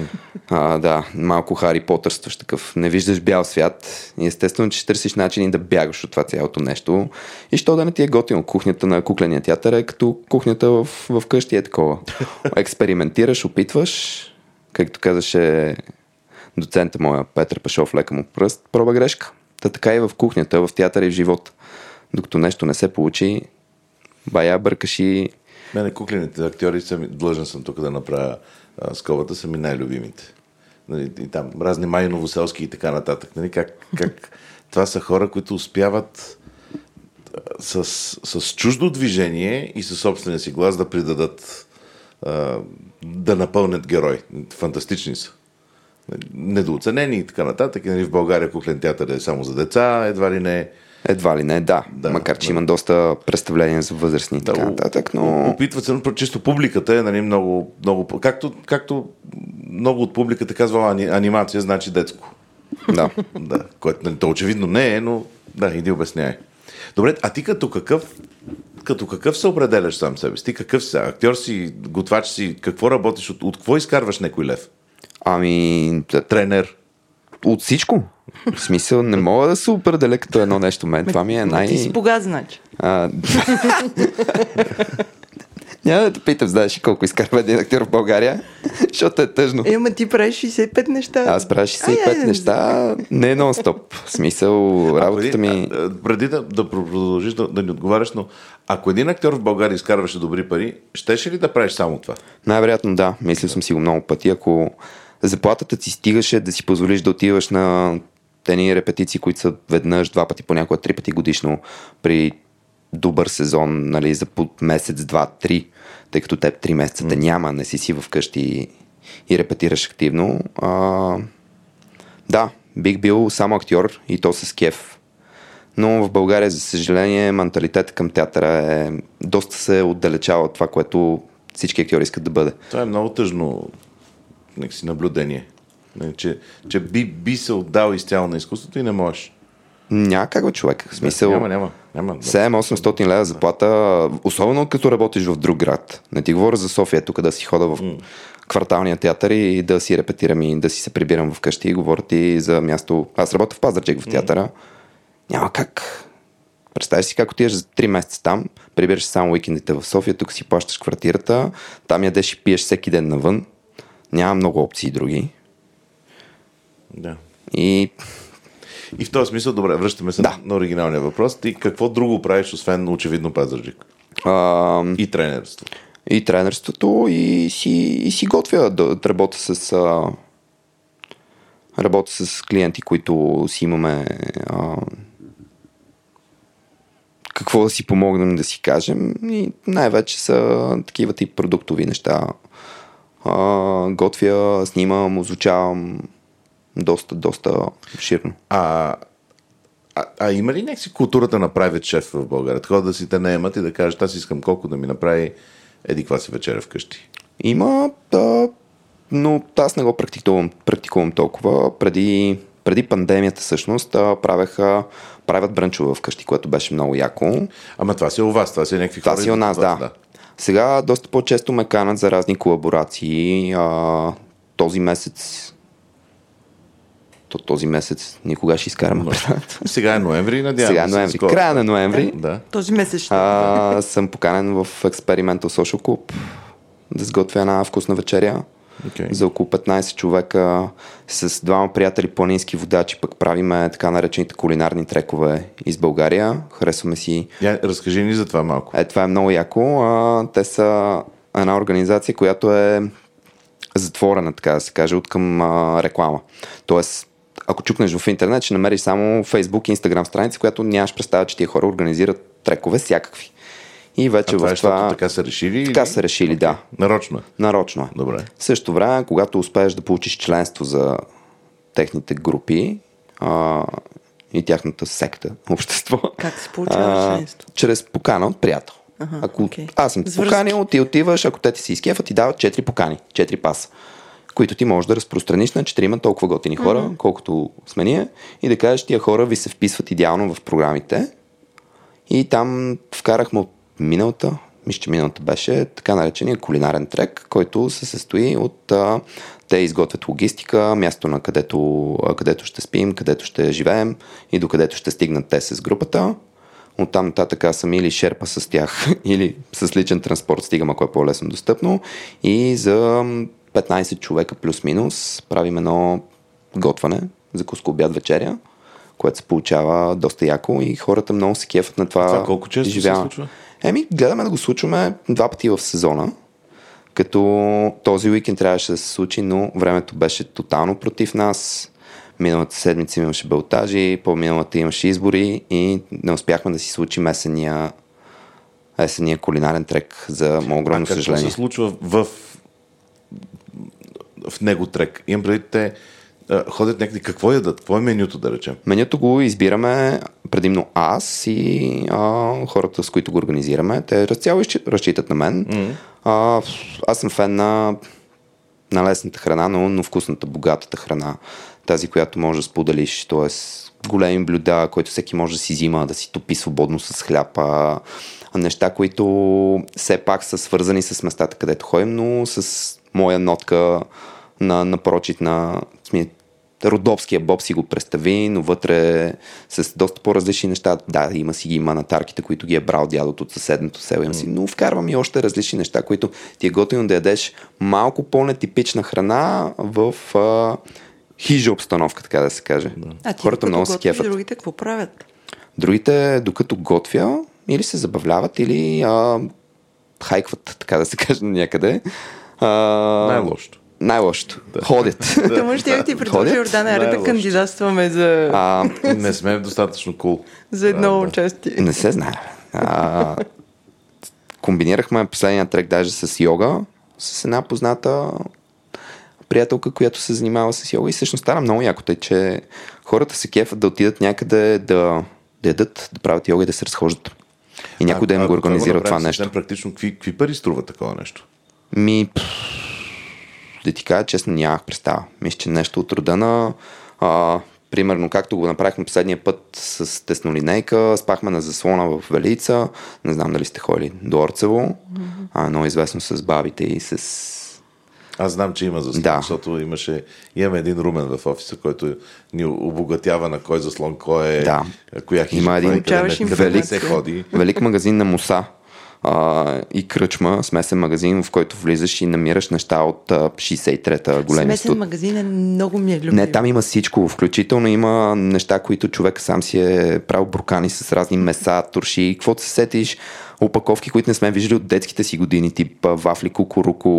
А, да, малко Хари Потърстваш такъв. Не виждаш бял свят. И естествено, че търсиш начини да бягаш от това цялото нещо. И що да не ти е готино? Кухнята на кукления театър е като кухнята в, в къщи е такова. Експериментираш, опитваш. Както казаше доцента моя Петър Пашов, лека му пръст, проба грешка. Та така и в кухнята, в театъра и в живота. Докато нещо не се получи, бая бъркаш и Мене куклените актьори са ми, длъжен съм тук да направя а, скобата, са ми най-любимите. Нали, и там разни май новоселски и така нататък. Нали, как, как това са хора, които успяват с, с чуждо движение и със собствения си глас да придадат а, да напълнят герой. Фантастични са. Недооценени и така нататък. Нали, в България куклен театър е само за деца, едва ли не. Едва ли не, да. Да, Макар, че да. има доста представления за възрастни и Да, така нататък, но... Опитват се, но чисто публиката е нали, много, много... Както, както много от публиката казва ани, анимация, значи детско. Да. Да, което нали, то очевидно не е, но да, иди обясняй. Добре, а ти като какъв, като какъв се определяш сам себе си? Ти какъв си? Актьор си, готвач си, какво работиш? От, от какво изкарваш някой лев? Ами, Тренер? от всичко. В смисъл, не мога да се определя като едно нещо. Мен това ми е най... Ти си богат, значи. А, Няма да те питам, знаеш колко изкарва един актьор в България, защото е тъжно. Е, ама ти правиш 65 неща. Аз правя 65 Ай, ай, неща, не нон-стоп. В смисъл, работата ми... Преди, а, преди да, да продължиш да, да ни отговаряш, но ако един актьор в България изкарваше добри пари, щеше ли да правиш само това? Най-вероятно да, мислил съм си го много пъти. Ако заплатата ти стигаше да си позволиш да отиваш на тени репетиции, които са веднъж, два пъти, понякога три пъти годишно при добър сезон, нали, за месец, два, три, тъй като теб три месеца те няма, не си си вкъщи и, и репетираш активно. А, да, бих бил само актьор и то с кеф. Но в България, за съжаление, менталитет към театъра е доста се отдалечава от това, което всички актьори искат да бъде. Това е много тъжно нека си наблюдение. Не, Че, че би, би се отдал изцяло на изкуството и не можеш. Няма как бе, човек. В смисъл, Няма, няма. няма. 7-800 лева заплата, особено като работиш в друг град. Не ти говоря за София, тук да си хода в кварталния театър и да си репетирам и да си се прибирам вкъщи и говоря ти за място. Аз работя в Пазарджик в театъра. Няма как. Представяш си как отидеш за 3 месеца там, прибираш само уикендите в София, тук си плащаш квартирата, там ядеш и пиеш всеки ден навън. Няма много опции други. Да. И И в този смисъл, добре, връщаме се Да. на оригиналния въпрос. Ти какво друго правиш, освен очевидно Пазарджик? а, И тренерство. и тренерството и си, и си готвя да, работя с а, работя с клиенти, които си имаме а, какво да си помогнем да си кажем и най-вече са такива тип продуктови неща. А, готвя, снимам, озвучавам доста, доста ширно. А, а, а има ли някакси културата на private шеф в България? Такова да си те наемат и да кажеш, аз искам колко да ми направи еди си вечеря вкъщи. Има, да, но аз не го практикувам, практикувам толкова. Преди, преди пандемията всъщност да, правеха, правят брънчове вкъщи, което беше много яко. Ама това си е у вас, това си е някакви Това хора. си у нас, извън да. Сега доста по-често ме канат за разни колаборации. А, този месец то този месец никога ще изкараме предаването. Сега е ноември, надявам Сега е ноември. скоро. Края на ноември. Да. Този месец ще. А, съм поканен в Experimental Social Club да сготвя една вкусна вечеря Окей. за около 15 човека с двама приятели планински водачи, пък правиме така наречените кулинарни трекове из България. Харесваме си. Я, разкажи ни за това малко. Е, това е много яко. А, те са една организация, която е затворена, така да се каже, от към а, реклама. Тоест, ако чукнеш в интернет, ще намериш само Facebook и Instagram страници, която нямаш представа, че тия хора организират трекове всякакви. И вече А това е, в това... защото така са решили? Така или? са решили, да. Нарочно е. Нарочно е. Добре. В същото време, когато успееш да получиш членство за техните групи а, и тяхната секта, общество, Как се получава членство? чрез покана от приятел. Аха, ако окей. аз съм връзки. поканил, ти отиваш, ако те ти се изкефат, ти дават 4 покани, 4 паса, които ти можеш да разпространиш на 4 толкова готини хора, колкото сме ние, и да кажеш, тия хора ви се вписват идеално в програмите. И там вкарахме от миналата, мисля, че миналата беше така наречения кулинарен трек, който се състои от а, те изготвят логистика, място на където, а, където ще спим, където ще живеем и до където ще стигнат те с групата. От там нататък аз съм или шерпа с тях, или с личен транспорт стигам, ако е по-лесно достъпно. И за 15 човека плюс-минус правим едно готване, закуска обяд вечеря, което се получава доста яко и хората много се кефат на това. Това колко често се изживяване. случва? Еми, гледаме да го случваме два пъти в сезона. Като този уикенд трябваше да се случи, но времето беше тотално против нас. Миналата седмица имаше белтажи, по-миналата имаше избори и не успяхме да си случи месения, есения кулинарен трек за мое огромно а съжаление. се случва в, в него трек? Имам преди те ходят някъде. Какво ядат? Какво е менюто, да речем? Менюто го избираме предимно аз и а, хората, с които го организираме. Те разцяло разчитат на мен. Mm-hmm. А, аз съм фен на, на лесната храна, но, но вкусната, богатата храна. Тази, която може да споделиш, т.е. големи блюда, които всеки може да си взима, да си топи свободно с хляб. А, неща, които все пак са свързани с местата, където ходим, но с моя нотка на, на прочит на родопския боб си го представи, но вътре с доста по-различни неща. Да, има си ги манатарките, които ги е брал дядото от съседното село, има си, но вкарвам и още различни неща, които ти е готино да ядеш малко по-нетипична храна в а, хижа обстановка, така да се каже. А ти Хората много се кефат. другите какво правят? Другите, докато готвя, или се забавляват, или а, хайкват, така да се каже, някъде. А, Най-лошото. Най-лошото. Ходят. Тому ще ти предложи? Йордана аре да кандидатстваме за, а, Не сме достатъчно кул. Cool. за едно Да, да. участие. не се знае. А, комбинирахме последния трек даже с йога, с една позната приятелка, която се занимава с йога и всъщност стана много яко, тъй, че хората се кефат да отидат някъде да, да ядат, да правят йога и да се разхождат. И някой да им го организира това нещо. Практично, какви, какви пари струва такова нещо? Ми, пф, да ти кажа честно, нямах представа. Мисля, че нещо от рода на... А, примерно, както го направихме последния път с теснолинейка, спахме на заслона в Велица. Не знам дали сте ходили до Орцево. А, много известно с бабите и с... Аз знам, че има заслон, Да. защото имаше, имаме един румен в офиса, който ни обогатява на кой заслон, кой е, Да. коя хижа, Има един е, къде, къде не информация. се ходи. Велик магазин на Муса а, и кръчма, смесен магазин, в който влизаш и намираш неща от а, 63-та големи Смесен студ. магазин е много ми е любим. Не, там има всичко. Включително има неща, които човек сам си е правил буркани с разни меса, турши, каквото се сетиш, опаковки, които не сме виждали от детските си години, тип вафли, кукуруко,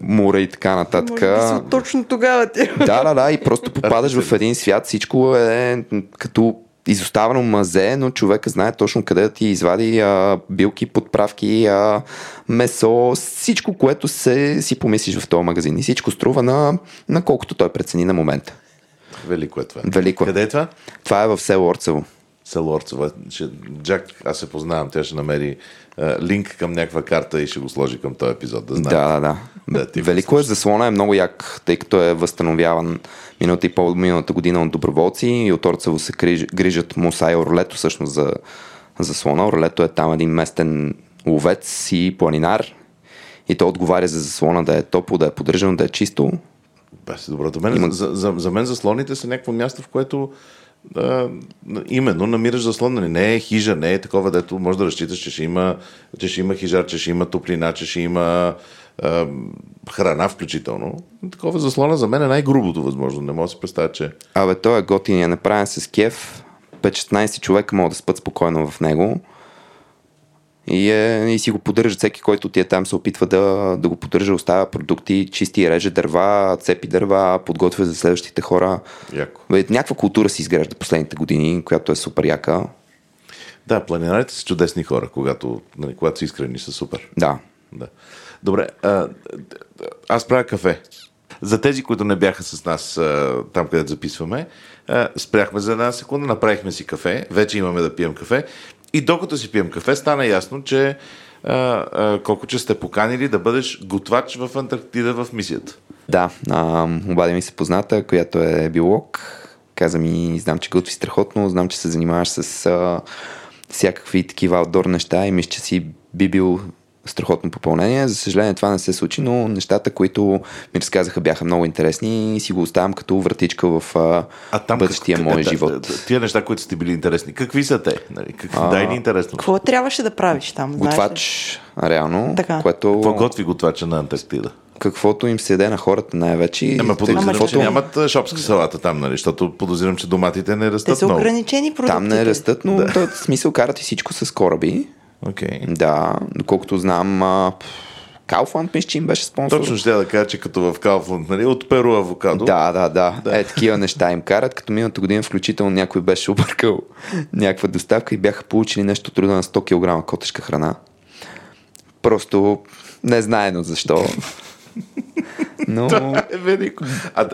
мура и така нататък. Може би точно тогава ти. Да, да, да, и просто попадаш в един свят, всичко е като изоставено мазе, но човека знае точно къде да ти извади а, билки, подправки, а, месо, всичко, което се, си помислиш в този магазин. И всичко струва на, на колкото той прецени на момента. Велико е това. Велико е. Къде е това? Това е в село Орцево. Село Орцево. Ще, Джак, аз се познавам, тя ще намери а, линк към някаква карта и ще го сложи към този епизод, да знаете. Да, да, да. Да, ти Велико е, заслона е много як, тъй като е възстановяван миналата и по-миналата година от доброволци и от Орцево се гриж, грижат Муса и Орлето всъщност за заслона. Орлето е там един местен ловец и планинар и той отговаря за заслона да е топло, да е поддържано, да е чисто. Баси, добро. За мен, Има- за, за, за мен заслоните са някакво място, в което именно намираш заслон. Нали? Не е хижа, не е такова, дето може да разчиташ, че ще има, че ще има хижар, че ще има топлина, че ще има а, храна включително. Такова заслона за мен е най-грубото възможно. Не мога да си представя, че... Абе, той е готин, е направен с кеф. 5-16 човека могат да спят спокойно в него. И, е, и си го поддържат всеки, който ти е там, се опитва да, да го поддържа, оставя продукти, чисти реже дърва, цепи дърва, подготвя за следващите хора. Яко. Някаква култура се изгражда последните години, която е супер яка. Да, планинарите са чудесни хора, когато, нали, когато са искрени, са супер. Да. Да. Добре, а, аз правя кафе. За тези, които не бяха с нас а, там, където записваме, а, спряхме за една секунда, направихме си кафе, вече имаме да пием кафе. И докато си пием кафе, стана ясно, че а, а, колко че сте поканили да бъдеш готвач в Антарктида в мисията. Да, а, обади ми се позната, която е биолог. Каза ми, знам, че готви страхотно, знам, че се занимаваш с а, всякакви такива аутдор неща и мисля, че си би бил страхотно попълнение. За съжаление това не се случи, но нещата, които ми разказаха бяха много интересни и си го оставям като вратичка в а, бъдещия как- мой да, живот. да, да, Тия неща, които сте били интересни, какви са те? Нали, как, дай ни интересно. Какво трябваше да правиш там? знаеш? Готвач, реално, Така. което Какво готви готвача на Антарктида? каквото им се яде на хората най-вече. Ама подозирам, каквото- че нямат шопска салата там, нали? Защото подозирам, че доматите не Те растат са много. ограничени продуктите. Там не растат, но да. в смисъл карат и всичко с кораби. Окей. Да, доколкото знам, а, Kaufland мисля, че им беше спонсор. Точно ще да кажа, че като в Kaufland, нали, от Перу авокадо. Да, да, да, да. Е, такива неща им карат, като миналата година включително някой беше объркал някаква доставка и бяха получили нещо труда на 100 кг котешка храна. Просто не знаено защо. Но... Това е велико. А,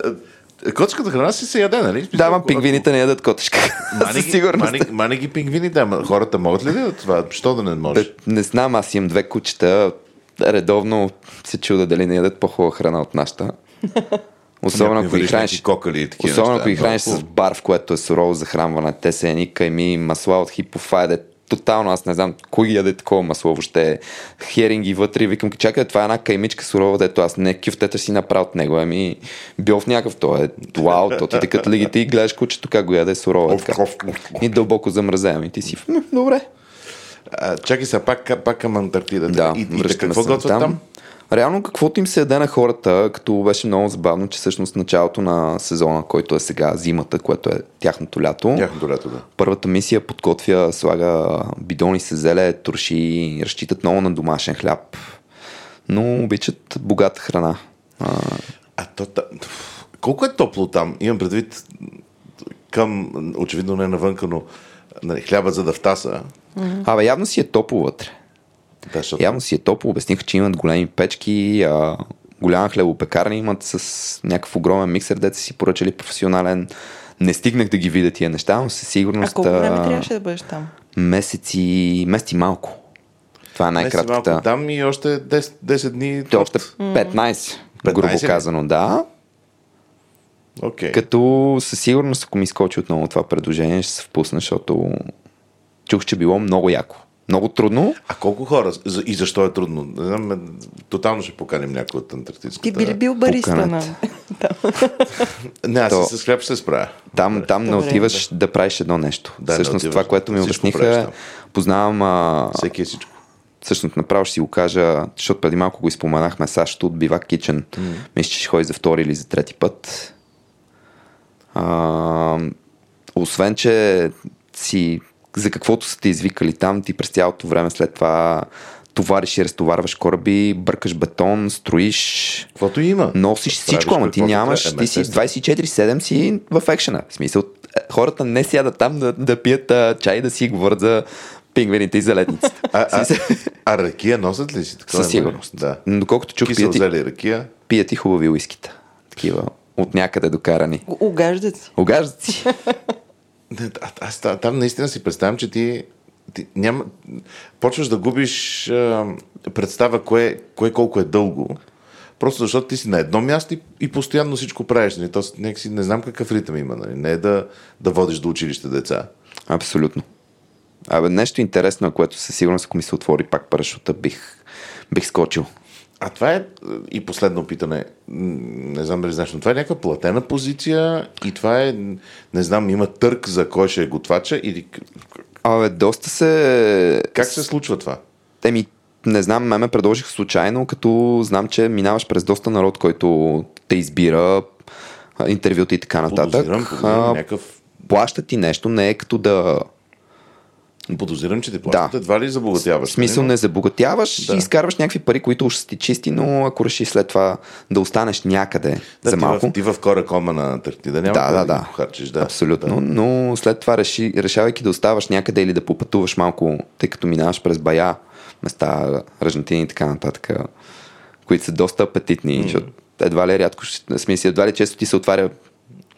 котската храна си се яде, нали? Да, ма пингвините не ядат котешка. Мани сигурност. мани, мани ги пингвините, ама хората могат ли да ядат това? Що да не можеш? Бе, Не знам, аз имам две кучета. Редовно се чуда дали не ядат по-хубава храна от нашата. Особено ако ги храниш, кокали особено неща. ако ги храниш с бар, в което е сурово захранване. Те са едни кайми, масла от хипофайде. Тотално аз не знам кой ги яде такова масло въобще. Херинги вътре. Викам, чакай, това е една каймичка сурова, дето аз не кюфтета си направя от него. Ами бил в някакъв. То е вау, то ти така лигите и гледаш кучето как го яде сурово. Оф, така. оф, оф, оф. И дълбоко замразявам. И ти си, «М, добре. А, чакай сега, пак, пак към Антарктида. Да, и, и какво се готвят там? Реално каквото им се яде на хората, като беше много забавно, че всъщност началото на сезона, който е сега зимата, което е тяхното лято, Тяхното лято, да. първата мисия подготвя, слага бидони с зеле, турши, разчитат много на домашен хляб, но обичат богата храна. А, А то, та... колко е топло там? Имам предвид към, очевидно не навънка, но нали, хляба за да втаса. Абе, явно си е топло вътре. Да, защото... Явно си е топло. Обясниха, че имат големи печки, а, голяма хлебопекарня имат с някакъв огромен миксер, деца си поръчали професионален. Не стигнах да ги видя тия неща, но със А сигурност колко време а, трябваше да бъдеш там? месеци, месеци малко. Това е малко най-кратката. там и още 10, 10 дни. Те още под- 15, 15 грубо казано, да. Окей. Като със сигурност, ако ми скочи отново това предложение, ще се впусна, защото чух, че било много яко. Много трудно. А колко хора? И защо е трудно? Не знам, ме- тотално ще поканим някой от Антарктическата. Ти би ли бил бариста на... Не, аз То- с хляб ще се справя. Там, там не Добре, отиваш да правиш едно нещо. Да, Всъщност отиваш. това, което ми обясниха, познавам а, Всеки е всичко. всъщност направо ще си го кажа, защото преди малко го изпоменахме Сашто от Бивак Кичен. Mm. Мисля, че ще ходи за втори или за трети път. А, освен, че си за каквото са те извикали там, ти през цялото време след това товариш и разтоварваш кораби, бъркаш бетон, строиш, Каквото има. носиш Правиш всичко, ама ти нямаш, трябва. ти Е, си естествено. 24-7 си в екшена. В смисъл, е, хората не сядат там да, да пият а, чай, да си говорят за пингвините и за летниците. А, а, а ракия носят ли си? Такова Със сигурност. Да. Но Доколкото чух, пият и, зели ракия. пият и хубави уискита. Такива от някъде докарани. Угаждат си. Огаждат си. А- аз та- там наистина си представям, че ти, ти няма, почваш да губиш а, представа кое, кое колко е дълго. Просто защото ти си на едно място и, и постоянно всичко правиш. Нали? То, някакси, не знам какъв ритъм има. Нали? Не е да, да водиш до училище деца. Абсолютно. Абе, нещо интересно, което със сигурност, ако ми се отвори пак парашута, бих, бих скочил. А това е и последно питане. Не знам дали знаеш, но това е някаква платена позиция и това е, не знам, има търк за кой ще е готвача или Абе, доста се... как се случва това? Еми, не знам, ме ме предложих случайно, като знам, че минаваш през доста народ, който те избира, интервюта и така нататък. Подозирам, подозирам някакъв... Плащат ти нещо, не е като да... Подозирам, че те плащат Да. едва ли забогатяваш. В смисъл нали? не забогатяваш Да. и изкарваш някакви пари, които уж са ти чисти, но ако решиш след това да останеш някъде да, за ти малко... В, ти в кора кома на Антарктида няма Да, да, ги да. похарчиш. Да, Абсолютно. Да. Но след това, реши, решавайки да оставаш някъде или да попътуваш малко, тъй като минаваш през бая, места, Аржентина и така нататък, които са доста апетитни, mm. защото едва ли рядко, смисъл, едва ли често ти се отваря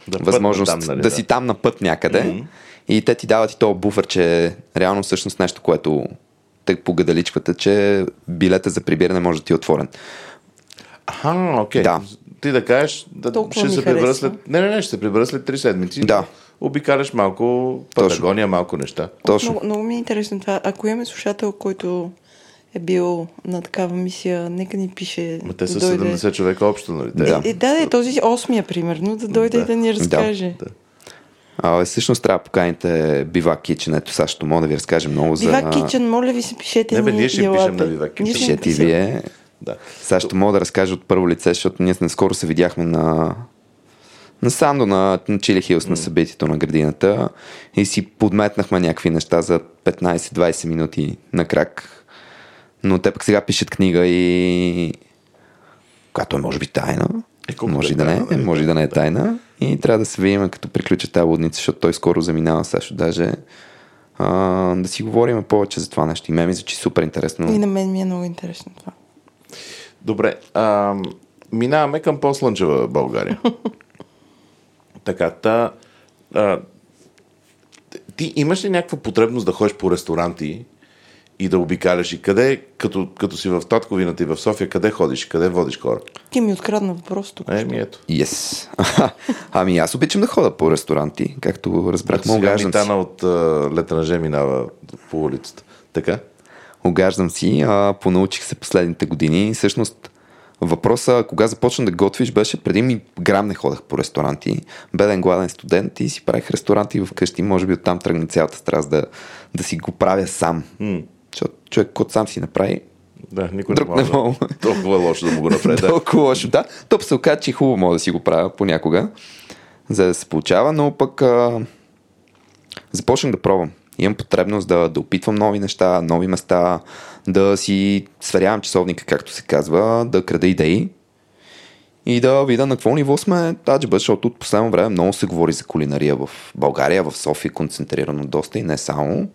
Да, възможност натам, нали, да, да. си там на път някъде mm-hmm. И те ти дават и този буфер, че реално всъщност нещо, което те погадаличквате, че билета за прибиране може да ти е отворен. Аха, окей. Да. Ти да кажеш, да, Толкова ще се прибера след... Не, не, не, ще се прибера след 3 седмици. Да. Обикаляш малко Патагония, малко неща. Точно. Много, много ми е интересно това. Ако имаме слушател, който е бил на такава мисия, нека ни пише. Ма те са да дойде. 70 човека общо, нали? Да. Е, да, да, този осмия, примерно, да дойде Да. да, да ни разкаже. Да. А, всъщност трябва да поканите Бивак Kitchen. Ето сега ще мога да ви разкажа много за... Бивак Кичен, моля ви се, пишете Не, бе, ни ние ще пишем на Бивак. Ние ще Пишете и вие. Да. Сега ще мога да разкажа от първо лице, защото ние наскоро се видяхме на, на Сандо на, на Чили Хилс на събитието на градината и си подметнахме някакви неща за 15-20 минути на крак. Но те пък сега пишат книга и която е може би тайна. Е, може да и да не, нали? може и да не е тайна. И трябва да се видим като приключи тази лудница, защото той скоро заминава също даже а, да си говорим повече за това нещо. И ме ми звучи супер интересно. И на мен ми е много интересно това. Добре, а, минаваме към по-слънчева България. така, та, а, ти имаш ли някаква потребност да ходиш по ресторанти и да обикаляш и къде, като, като си в Татковината и в София, къде ходиш, къде водиш хора? Ти ми открадна въпрос тук. Еми ето. Yes. ами аз обичам да хода по ресторанти, както разбрахме, Сега огаждам си. Митана от а, Летранже минава по улицата. Така? Огаждам си, а понаучих се последните години. Всъщност, въпроса, кога започна да готвиш, беше преди ми грам не ходех по ресторанти. Беден гладен студент и си правих ресторанти вкъщи. Може би оттам тръгна цялата страст да, да си го правя сам. М. Защото човек, кот сам си направи, Да, никой Друг не мога. да- Толкова е лошо да му го направи. да. толкова лошо. Да, то се оказа, че хубаво мога да си го правя понякога, за да се получава, но пък а, започнах да пробвам. Имам потребност да, да опитвам нови неща, нови места, да си сверявам часовника, както се казва, да крада идеи и да видя на какво ниво сме таджба, защото от последно време много се говори за кулинария в България, в София концентрирано доста и не само.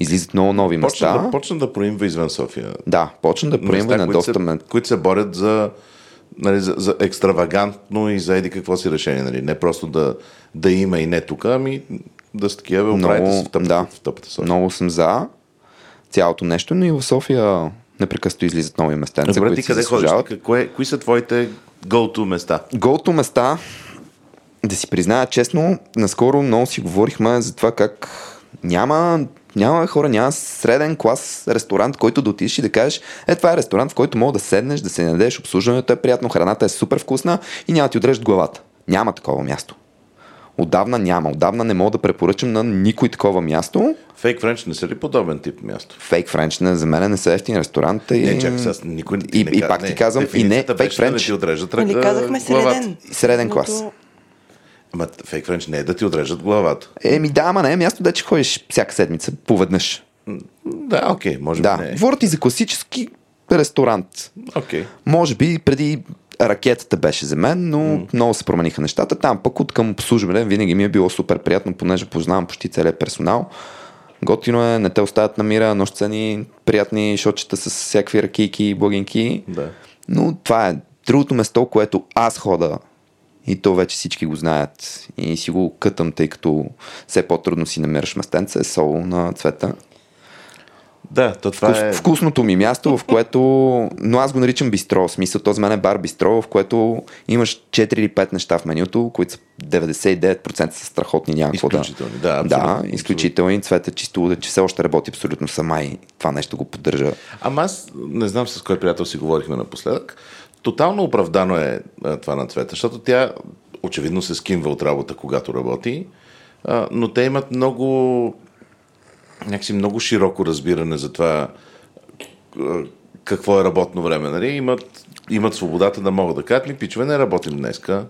Излизат много нови Почна места. да, почна да проимва извън София. Да, почна да проимва на които, доста се, които се борят за, нали, за, за екстравагантно и за еди какво си решение. Нали? Не просто да, да има и не тук, ами да с такива си в тъпата, да, в тъпата София. много съм за цялото нещо, но и в София непрекъснато излизат нови местенца, Добре, ти къде ходиш? Кое, кои са твоите go-to места? Голто места, да си призная честно, наскоро много си говорихме за това как няма, няма хора, няма среден клас ресторант, който да отидеш и да кажеш, е това е ресторант, в който мога да седнеш, да се надеш, обслужването е приятно, храната е супер вкусна и няма да ти отрежат главата. Няма такова място. Отдавна няма. Отдавна не мога да препоръчам на никой такова място. Фейк Френч не са ли подобен тип място? Фейк Френч не, за мен не са ефтин ресторант. И... Не, чакай, сега никой и, не и пак не, ти казвам, и не, фейк беше да не Френч, ти отрежат Нали ръка- казахме главата. среден. Среден Но клас. то- Ама фейк Френч не е да ти отрежат главата. Еми да, ама не е място да че ходиш всяка седмица, поведнъж. Да, окей, може Да, би не е. говоря ти за класически ресторант. Окей. Може би преди ракетата беше за мен, но mm. много се промениха нещата. Там пък от към обслужване винаги ми е било супер приятно, понеже познавам почти целият персонал. Готино е, не те оставят на мира, нощцени, приятни шотчета с всякакви ракийки и благинки. Да. Но това е другото место, което аз хода и то вече всички го знаят и си го кътам, тъй като все по-трудно си намираш местенце, е соло на цвета. Да, то това Вкус, е... Вкусното ми място, в което... Но аз го наричам бистро. В смисъл, то за мен е бар бистро, в което имаш 4 или 5 неща в менюто, които са 99% са страхотни, няма какво да... Изключителни, да, Да, абсолютно, изключителни. Цвета чисто луда, че все още работи абсолютно сама и това нещо го поддържа. Ама аз не знам с кой приятел си говорихме напоследък. Тотално оправдано е а, това на Цвета, защото тя очевидно се скинва от работа, когато работи, но те имат много някакси много широко разбиране за това какво е работно време. Нали? Имат, имат свободата да могат да кажат ми, пичове, не работим днеска,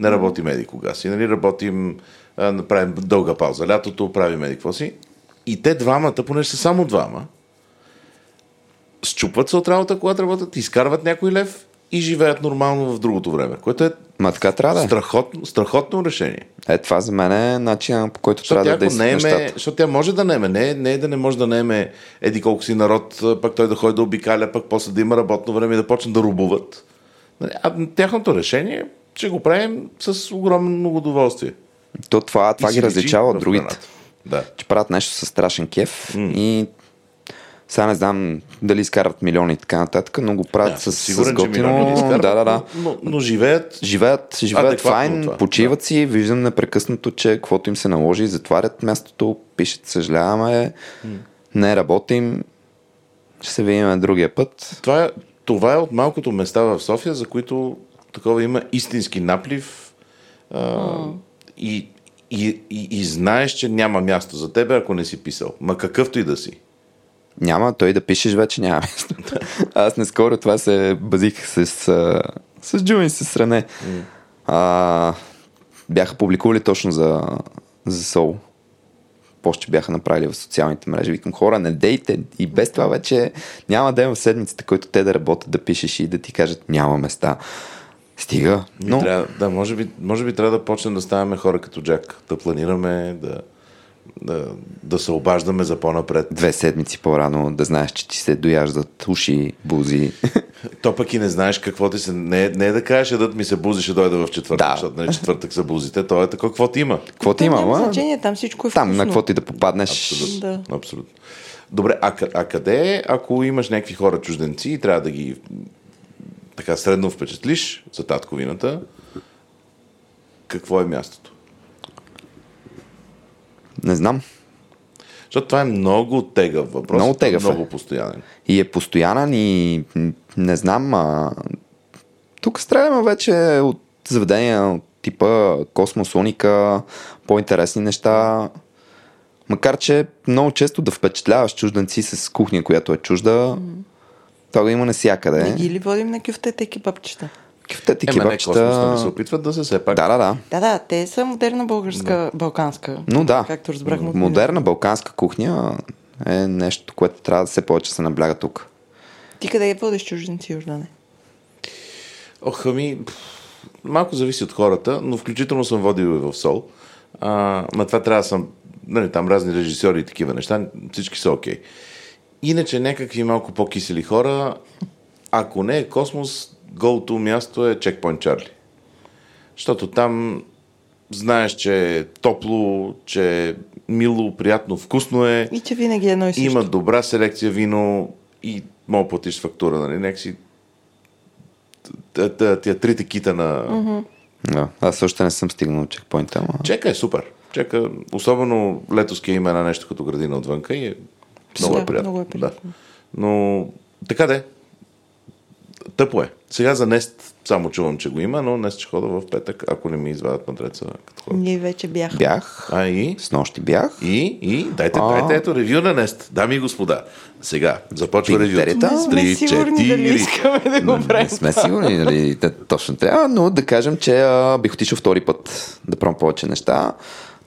не работим еди кога си, нали? работим, направим дълга пауза, лятото правим еди какво си. И те двамата, понеже са само двама, счупват се от работа, когато работят, изкарват някой лев и живеят нормално в другото време, което е Ма така трябва да е. страхотно, страхотно решение. Е, това за мен е начин по който Защото трябва тя, да ако действат не еме, нещата. защото тя може да неме, не, не е да не може да неме еди колко си народ, пък той да ходи да обикаля, пък после да има работно време и да почне да рубуват. Нали, А тяхното решение ще го правим с огромно удоволствие. То това, това И ги различава от другите. Да. че правят нещо с страшен кеф и сега не знам дали изкарват милиони и така нататък, но го правят Да, с, с сигурен, милиони готино. не изкарват, Да, да, да. Но, но, живеят Живеят, живеят файн, това, почиват си, виждам непрекъснато, че каквото им се наложи, затварят мястото, пишат, съжаляваме, не работим, ще се видим на другия път. Това е, това е от малкото места в София, за които такова има истински наплив а, и, и, и, и знаеш, че няма място за тебе, ако не си писал. Ма какъвто и да си. Няма, той да пишеш вече няма място. Аз не скоро това се базих с, а, с Джуми, с Рене. А, бяха публикували точно за, за Сол. Пост, че бяха направили в социалните мрежи. Викам, хора, не дейте. И без това вече няма ден в седмицата, който те да работят, да пишеш и да ти кажат, няма места. Стига. Но, Трябва, да, може би, може би трябва да почнем да ставаме хора като Джак. Да планираме, да, да, да се обаждаме за по-напред. две седмици по-рано да знаеш, че ти се дояждат уши, бузи. То пък и не знаеш какво ти се... Не, не е да кажеш, дът ми се бузи, ще дойде в четвъртък, Да. защото нали, четвъртък са бузите. То е така, какво ти има. Какво ти Там има, ма? значение, там всичко е Там, вкусно. на какво ти да попаднеш. Абсолютно. Да. Абсолютно. Добре, а, а къде, е, ако имаш някакви хора чужденци и трябва да ги така средно впечатлиш за татковината, какво е мястото? Не знам. Защото това е много тегъв въпрос. Много тегъв е. Много постоянен. И е постоянен и не знам. А... Тук стреляме вече от заведения от типа Космос, Уника, по-интересни неща. Макар, че много често да впечатляваш чужденци с кухня, която е чужда, това го има навсякъде. Не ги ли водим на кюфтета и кебапчета? Кюфтет и Ема не, космос, се опитват да се все пак. Да, да, да. Да, да, те са модерна българска, балканска. Но да, Както разбрахме модерна балканска кухня е нещо, което трябва да се повече се набляга тук. Ти къде водиш чужденци, Йордане? Ох, ами, малко зависи от хората, но включително съм водил и в Сол. А, ма това трябва да съм, нали, там разни режисьори и такива неща, всички са окей. Иначе някакви малко по-кисели хора, ако не е космос, голото място е Checkpoint Charlie. Защото там знаеш, че е топло, че е мило, приятно, вкусно е. И че винаги е едно и също. Има добра селекция вино и мога да платиш фактура, нали? Някакси т- т- тия трите кита на... Да. Аз също не съм стигнал до чекпоинта, ама... Чека е супер. Чека, особено летоски има една нещо като градина отвънка и е много Да, е приятно. много е приятно. Да. Но така де. Тъпо е. Сега за Нест само чувам, че го има, но днес ще хода в петък, ако не ми извадят мадреца като ходя. Ние вече бяхме. Бях. А и? С нощи бях. И, и, дайте, А. дайте, ето ревю на Нест. Дами и господа, сега започва ревю. Сме сигурни дали искаме да го правим. Не сме сигурни, нали, да, точно трябва, но да кажем, че а, бих отишъл втори път да пробвам повече неща.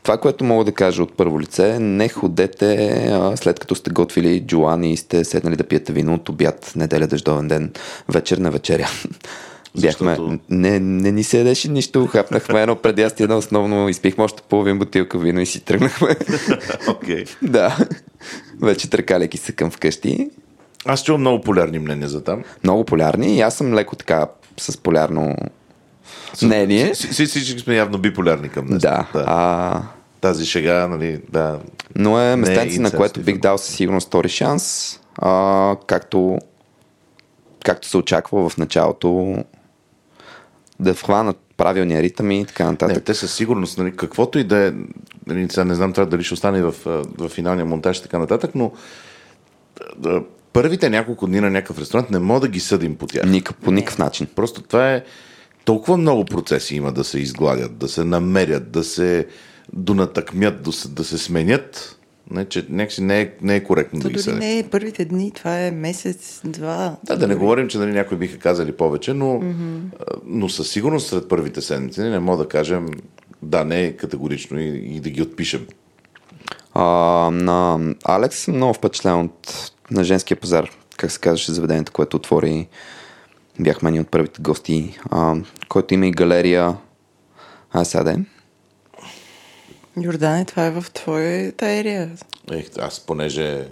Това, което мога да кажа от първо лице, не ходете а, след като сте готвили джуани и сте седнали да пиете вино от обяд, неделя, дъждовен ден, вечер на вечеря. Бяхме, Защото- не, не ни се ядеше нищо, хапнахме едно предястие на основно, изпихме още половин бутилка вино и си тръгнахме. Окей. да, вече търкаляки се към вкъщи. Аз чувам много полярни мнения за там. много полярни и аз съм леко така с полярно мнение. Си- си- Всички сме явно биполярни към днес. Да, а, Тази шега, нали, да. но е местенце, на инцест което бих дал със сигурност втори шанс, а, както, както се очаква в началото да вхванат правилния ритъм и така Не, нататък. те със сигурност, нали, каквото и да е, нали, сега не знам това дали ще остане в, в финалния монтаж и така нататък, но да, първите няколко дни на някакъв ресторант не мога да ги съдим по тях. Ник, по никакъв начин. Просто това е толкова много процеси има да се изгладят, да се намерят, да се донатъкмят, да се, да се сменят, не, че някакси не е, не е коректно То да ги дори съдим. не е първите дни, това е месец, два. Да, да не говорим, че нали, някои биха казали повече, но, mm-hmm. но със сигурност сред първите седмици не мога да кажем да, не е категорично и, и да ги отпишем. А, на Алекс съм много впечатлен от на женския пазар, как се казваше заведението, което отвори. Бяхме ни от първите гости, а, който има и галерия. А сега да е. Йордане, това е в твоята ерия. Ех, аз понеже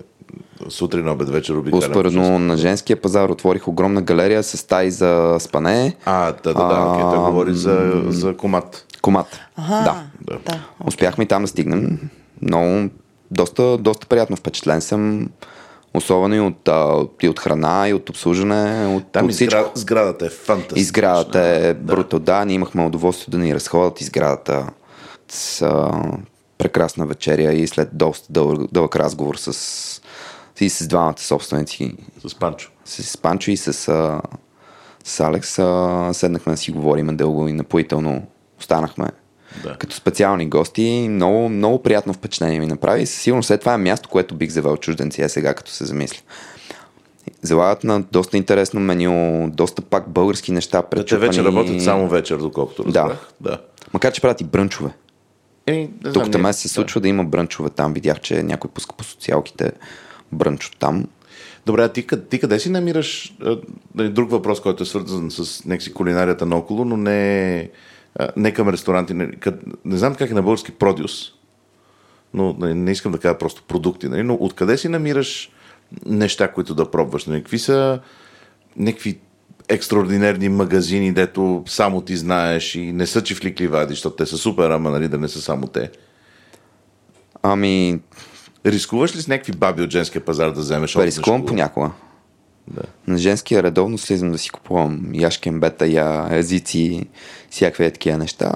сутрин, обед, вечер обикалям. Успоредно на женския пазар отворих огромна галерия с стаи за спане. А, да, да, да, окей, той говори за, за комат. Комат. Ага, Да. Да. да. Успяхме и там да стигнем. Много, доста, доста приятно впечатлен съм. Особено и от, а, и от храна, и от обслужване, от, Там от изград, сградата е фантастична. Изградата е бруто. Да, ние имахме удоволствие да ни разходят изградата с а, прекрасна вечеря и след доста дълъг, дълъг разговор с, и с двамата собственици, С Панчо. с Панчо и с, а, с Алекс, а, седнахме да си говорим дълго и напоително останахме. Да. Като специални гости, много, много приятно впечатление ми направи. Със сигурност след това е място, което бих завел чужденци, е сега като се замисля. Залагат на доста интересно меню, доста пак български неща, Да, те вече работят само вечер, доколкото Да. разбрах. Да. Макар, че правят и брънчове. Еми, знам, Тук там се случва да има брънчове там. Видях, че някой пуска по социалките брънчо там. Добре, а ти, ти къде си намираш нали, друг въпрос, който е свързан с някакси кулинарията наоколо, но не, а, не към ресторанти. Не, къд, не знам как е на български продюс, но нали, не искам да кажа просто продукти, нали, но откъде си намираш неща, които да пробваш? Нали, какви са някакви екстраординерни магазини, дето само ти знаеш и не са чифлик ливади, защото те са супер, ама нали, да не са само те. Ами, Рискуваш ли с някакви баби от женския пазар да вземеш рискувам понякога. Да. На женския редовно слизам да си купувам яшкен бета, я, езици, всякакви е такива неща.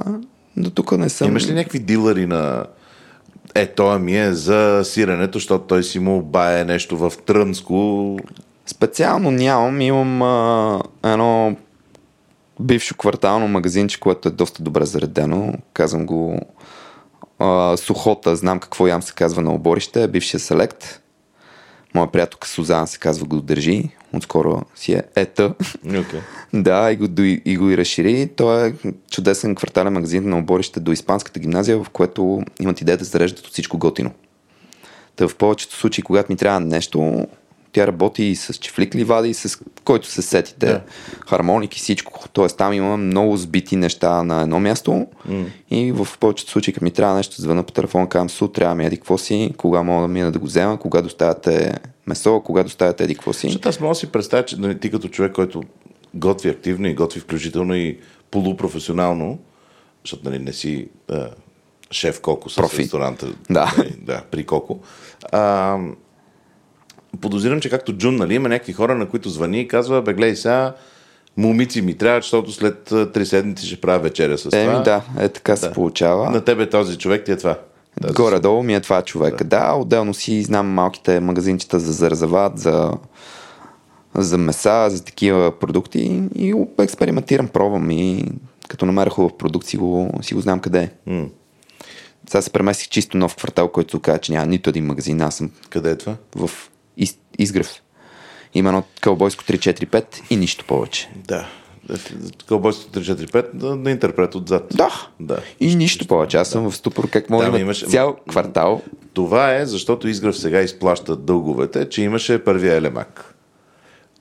До тук не съм. Имаш ли някакви дилъри на е, той ми е за сиренето, защото той си му бае нещо в Трънско. Специално нямам. Имам а, едно бившо квартално магазинче, което е доста добре заредено. Казвам го а, Сухота, знам какво ям се казва на оборище, бившия селект. Моя приятелка Сузана се казва го държи. Отскоро си е ета. Okay. Да, и го, и го и разшири. Той е чудесен квартален магазин на оборище до Испанската гимназия, в което имат идея да зареждат от всичко готино. Та в повечето случаи, когато ми трябва нещо, тя работи и с чифлик ливади, и с който се сетите, Да. да. хармоник и всичко. Тоест там има много сбити неща на едно място mm. и в повечето случаи, като ми трябва нещо, звъна по телефона, казвам, су, трябва ми еди какво си, кога мога да мина да го взема, кога доставяте месо, кога доставяте еди какво си. Защото аз мога да си представя, че нали, ти като човек, който готви активно и готви включително и полупрофесионално, защото нали, не си а, шеф Коко с Профи. ресторанта. Да. Нали, да, при Коко. А, подозирам, че както Джун, нали, има някакви хора, на които звъни и казва, бе, гледай сега, момици ми трябва, защото след три седмици ще правя вечеря с това. Еми да, е така се получава. На тебе този човек ти е това. Тази Горе-долу ми е това човека. Да. да, отделно си знам малките магазинчета за зарзават, за, за меса, за такива продукти и експериментирам, пробвам и като намеря хубав продукт си го, си го знам къде е. Сега се преместих чисто нов квартал, който казва, че няма нито един магазин. Аз съм Къде е това? в из, изгрев. Има едно кълбойско 345 и нищо повече. Да. Кълбойството 345 на, интерпрет отзад. Да. да. И нищо повече. Аз съм в ступор как може да има имаш- цял квартал. Това е, защото Изгрев сега изплаща дълговете, че имаше първия елемак.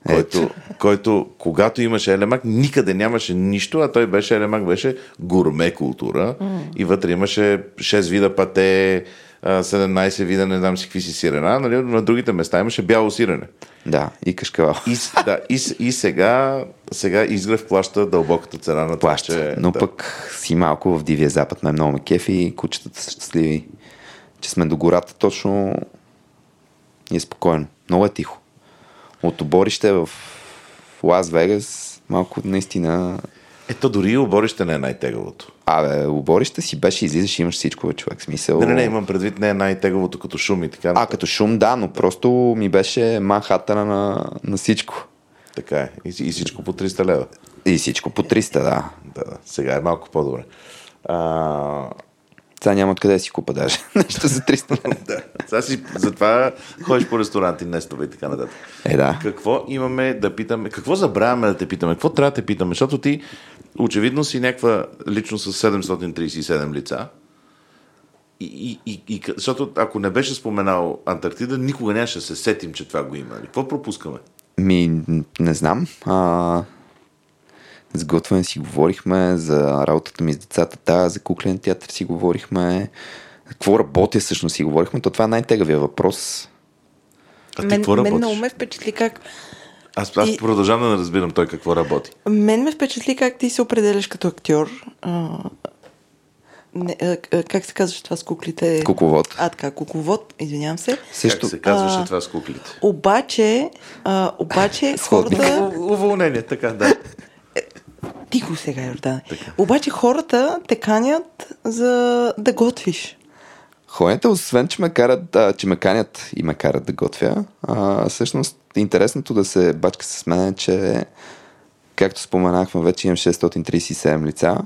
Който, който, когато имаше елемак, никъде нямаше нищо, а той беше елемак, беше гурме култура. И вътре имаше 6 вида пате, 17 вида, не знам си какви си сирена. Нали? На другите места имаше бяло сирене. Да, и кашкавал. И, да, и, и сега, сега Изгрев плаща дълбоката цена на плаща. че... но да. пък си малко в Дивия Запад ме много ме кефи кучетата са щастливи, че сме до гората точно и е спокойно. Много е тихо. От оборище в Лас Вегас малко наистина Ето дори и оборище не е най-тегавото. Абе, оборище си беше, излизаш и имаш всичко, бе, човек. Смисъл... Не, не, не, имам предвид не е най-тегавото като шум и така. А, като шум, да, но просто ми беше Манхатъна на, на всичко. Така е. И, и всичко по 300 лева. И всичко по 300, да. Да, да. Сега е малко по-добре. А, Сега няма откъде да си купа даже. Нещо за 300. да. Сега си, затова ходиш по ресторанти, нестове и така нататък. Е, да. Какво имаме да питаме? Какво забравяме да те питаме? Какво трябва да те питаме? Защото ти очевидно си някаква личност с 737 лица. И, и, и, и, защото ако не беше споменал Антарктида, никога нямаше да се сетим, че това го има. Какво пропускаме? Ми, не знам. А, с готвене си говорихме, за работата ми с децата, да, за куклен театър си говорихме. Какво работя всъщност си говорихме, то това е най-тегавия въпрос. А ти мен, какво мен работиш? много ме впечатли как... Аз, аз И- продължавам да не разбирам той какво работи. Мен ме впечатли как ти се определяш като актьор. А, не, а, как се казваш това с куклите? Кукловод. А, така, кукловод, извинявам се. Също, Как се казваше а, това с куклите? Обаче, а, обаче хората... Уволнение, така, да. Тихо сега, Йордан. Обаче хората те канят за да готвиш. Хората, освен, че ме карат, а, че ме канят и ме карат да готвя, а, всъщност интересното да се бачка с мен е, че както споменахме, вече имам 637 лица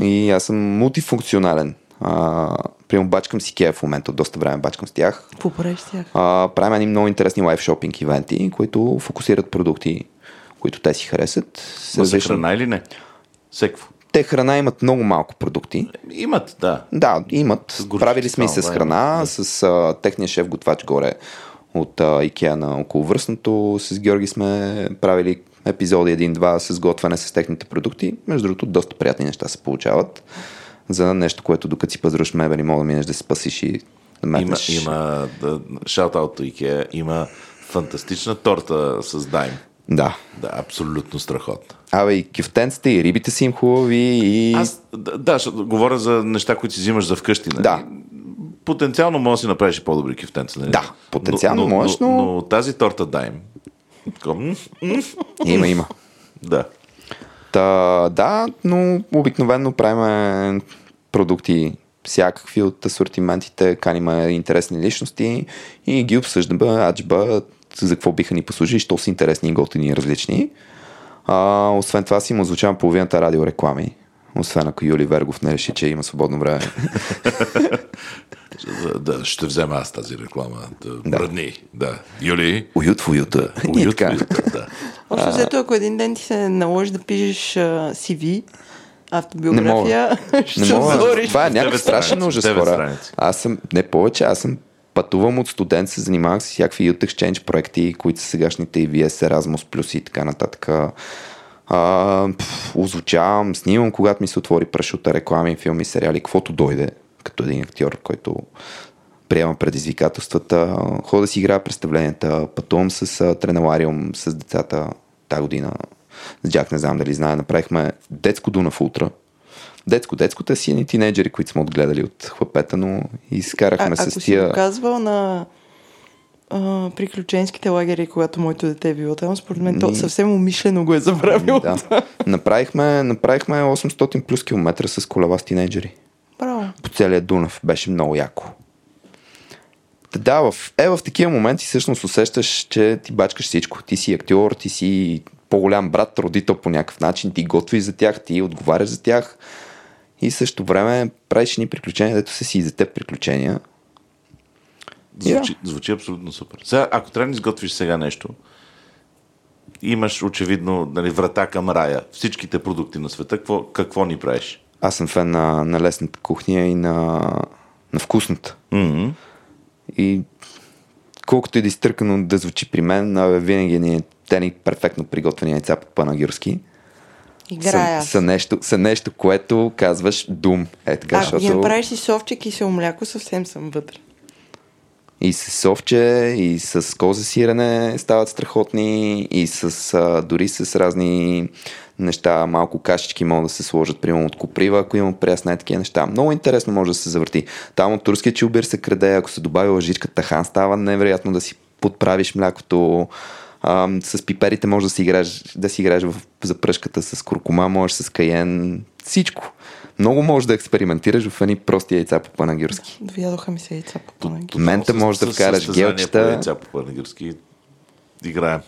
и аз съм мултифункционален. А, Примерно бачкам си Кея в момента, доста време бачкам с тях. Какво правиш с тях? А, правим едни много интересни лайв шопинг ивенти, които фокусират продукти, които те си харесат. Ма за Различни- храна или не? Секво. те храна имат много малко продукти. Имат, да. Да, имат. Правили сме и с храна, да. с а, техния шеф готвач горе от а, Икеа на околовръстното. С Георги сме правили епизоди един-два с готвяне с техните продукти. Между другото, доста приятни неща се получават за нещо, което докато си пазаруваш мебели, мога да минеш да се спасиш и да Има, метнеш. има да, shout-out to IKEA, има фантастична торта с дайм. Да. Да, абсолютно страхотна. Абе, и кюфтенците, и рибите си им хубави, и... Аз, да, да, говоря за неща, които си взимаш за вкъщи. Нали? Да. Потенциално може да си направиш по-добри кюфтенца. Нали? Да, потенциално можеш, но- но... но... тази торта дайм. Има, има. Да. Та, да, но обикновено правим продукти всякакви от асортиментите, каниме интересни личности и ги обсъждаме, аджба, за какво биха ни послужили, що са интересни и готини и различни. А, освен това си му звучавам половината радиореклами. Освен ако Юли Вергов не реши, че има свободно време. да. Ще взема аз тази реклама. Да, Да. Бръдни. Да. Юли. Уют в уюта. Уют, така. уют, да. Общо взето, ако един ден ти се наложи да пишеш CV, Не автобиография, ще Не мога. отвориш. Това е някакъв страшен ужас, хора. Аз съм, не повече, аз съм пътувам от студент, се занимавах с всякакви Youth Exchange проекти, които са сегашните и VS, Erasmus Plus и така нататък. А, пф, озвучавам, снимам, когато ми се отвори прашута, реклами, филми, сериали, каквото дойде, като един актьор, който приема предизвикателствата. Ходя да си играя представленията, пътувам с а, тренелариум, с децата тази година. С Джак не знам дали знае, направихме детско Дунав Ултра. Детско, детското си едни тинейджери, които сме отгледали от хлапета, но А, изкарахме ако с си тия... го казвал на а, приключенските лагери, когато моето дете е било там, според мен то съвсем умишлено го е забравил. Да. направихме, направихме 800 плюс километра с колела с тинейджери. Целия Дунав. Беше много яко. Да, в, е, в такива моменти всъщност усещаш, че ти бачкаш всичко. Ти си актьор, ти си по-голям брат, родител по някакъв начин, ти готвиш за тях, ти отговаряш за тях и също време правиш ни приключения, дето са си и за теб приключения. Звучи, звучи абсолютно супер. Сега, ако трябва да изготвиш сега нещо, имаш очевидно нали, врата към рая. Всичките продукти на света, какво, какво ни правиш? Аз съм фен на, на лесната кухня и на, на вкусната. Mm-hmm. И колкото и да изтъркано да звучи при мен, винаги ни е те ни перфектно приготвени яйца по панагюрски. Играя. Са, са, нещо, са нещо, което казваш дум. Е така, ги защото направиш и совче кисело мляко, съвсем съм вътре. и с совче, и с козе сирене стават страхотни, и с, а, дори с разни неща, малко кашички могат да се сложат, примерно от коприва, ако има прясна и такива неща. Много интересно може да се завърти. Там от турския чилбир се краде, ако се добави лъжичка тахан, става невероятно да си подправиш млякото. А, с пиперите може да си играеш, да си играеш в запръшката с куркума, можеш с каен, всичко. Много можеш да експериментираш в едни прости яйца по панагюрски. Довядоха ми се яйца по панагюрски. В момента можеш да вкараш гелчета. Яйца по панагюрски. Играем.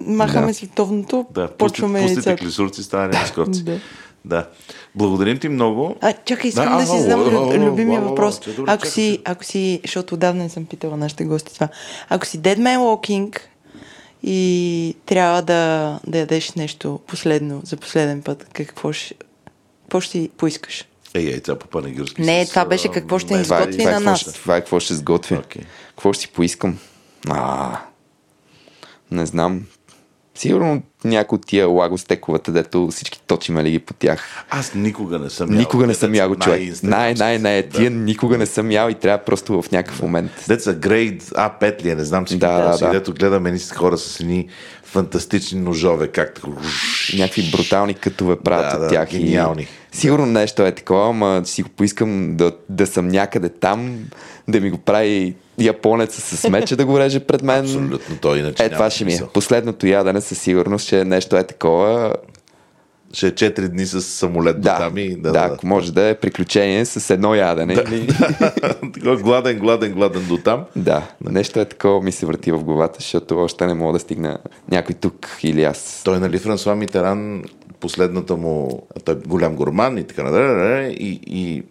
Махаме Да. световното, Да, пусти, почваме пустите клисурци, стане на скорци. Да. да. Благодарим ти много. А, чакай, искам Да, да, си лю- любимия въпрос. добре, Ако си, ако си, защото отдавна не съм питала нашите гости това. Ако си Dead Man Walking и трябва да, да ядеш нещо последно, за последен път, какво ще, какво ще поискаш? Ей, яйца по панагюрски. Не, с, това беше какво ще ни. Това, е- Сготви това, е на нас. това е какво ще сготвя. Окей. Какво ще си поискам? А, не знам. Сигурно някой от тия лагостековата, дето всички точиме ли ги по тях. Аз никога не съм ял. Никога не съм ял човек. Най, най, най, Да. тия никога не съм ял и трябва просто в някакъв момент. Деца грейд А5 ли е, не знам си Да, да, да. дето гледаме едни хора с едни фантастични ножове, как така... Някакви брутални кътове правят Да, от да, тях. гениални. И... Сигурно нещо е такова, ама си го поискам да, да съм някъде там, да ми го прави японеца с мече да го реже пред мен. Абсолютно, той иначе Е, това ще ми е. Последното ядене със сигурност, че нещо е такова. Ще е 4 дни с самолет до Да, там и... да, да, ако може да е приключение с едно ядене. Да, или... Такова гладен, гладен, гладен до там. да, нещо е такова ми се върти в главата, защото още не мога да стигна някой тук или аз. Той, нали, Франсуа Митеран, последната му, той е голям гурман и така нататък, и, и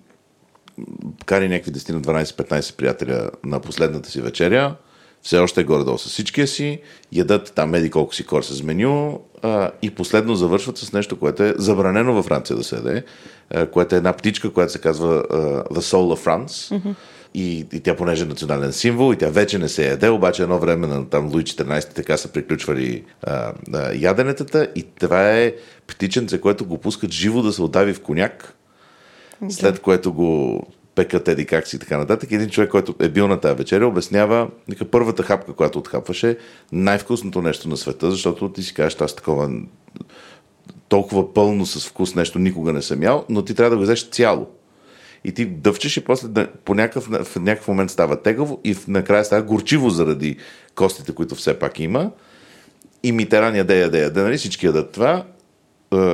кари някакви 10 на 12-15 приятеля на последната си вечеря, все още е горе-долу с всичкия си, ядат там еди колко си кор с меню, а, и последно завършват с нещо, което е забранено във Франция да се яде, което е една птичка, която се казва а, The Soul of France. Mm-hmm. И, и тя понеже е национален символ и тя вече не се яде, обаче едно време на там Луи 14 така са приключвали а, а, яденетата и това е птиченце, което го пускат живо да се отдави в коняк, след което го пекат еди как си и така нататък. Един човек, който е бил на тази вечеря, обяснява, нека първата хапка, която отхапваше, най-вкусното нещо на света, защото ти си кажеш, аз такова толкова пълно с вкус нещо никога не съм ял, но ти трябва да го взеш цяло. И ти дъвчеш и после по някакъв, в някакъв момент става тегаво и накрая става горчиво заради костите, които все пак има. И Митеран яде, яде, яде, нали всички ядат това.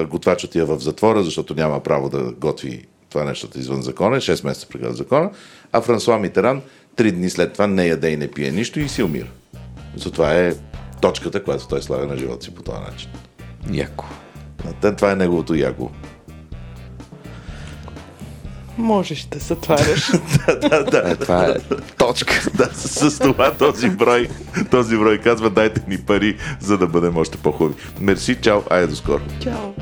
Готвачът я в затвора, защото няма право да готви това нещото извън закона, 6 месеца преди закона, а Франсуа Митеран 3 дни след това не яде и не пие нищо и си умира. Затова е точката, която той слага на живота си по този начин. Яко. Това е неговото яко. Можеш да затваряш. да, да, да. Е, това е точка. да, с, с това този брой, този брой казва дайте ми пари, за да бъдем още по-хубави. Мерси, чао, айде до скоро. Чао.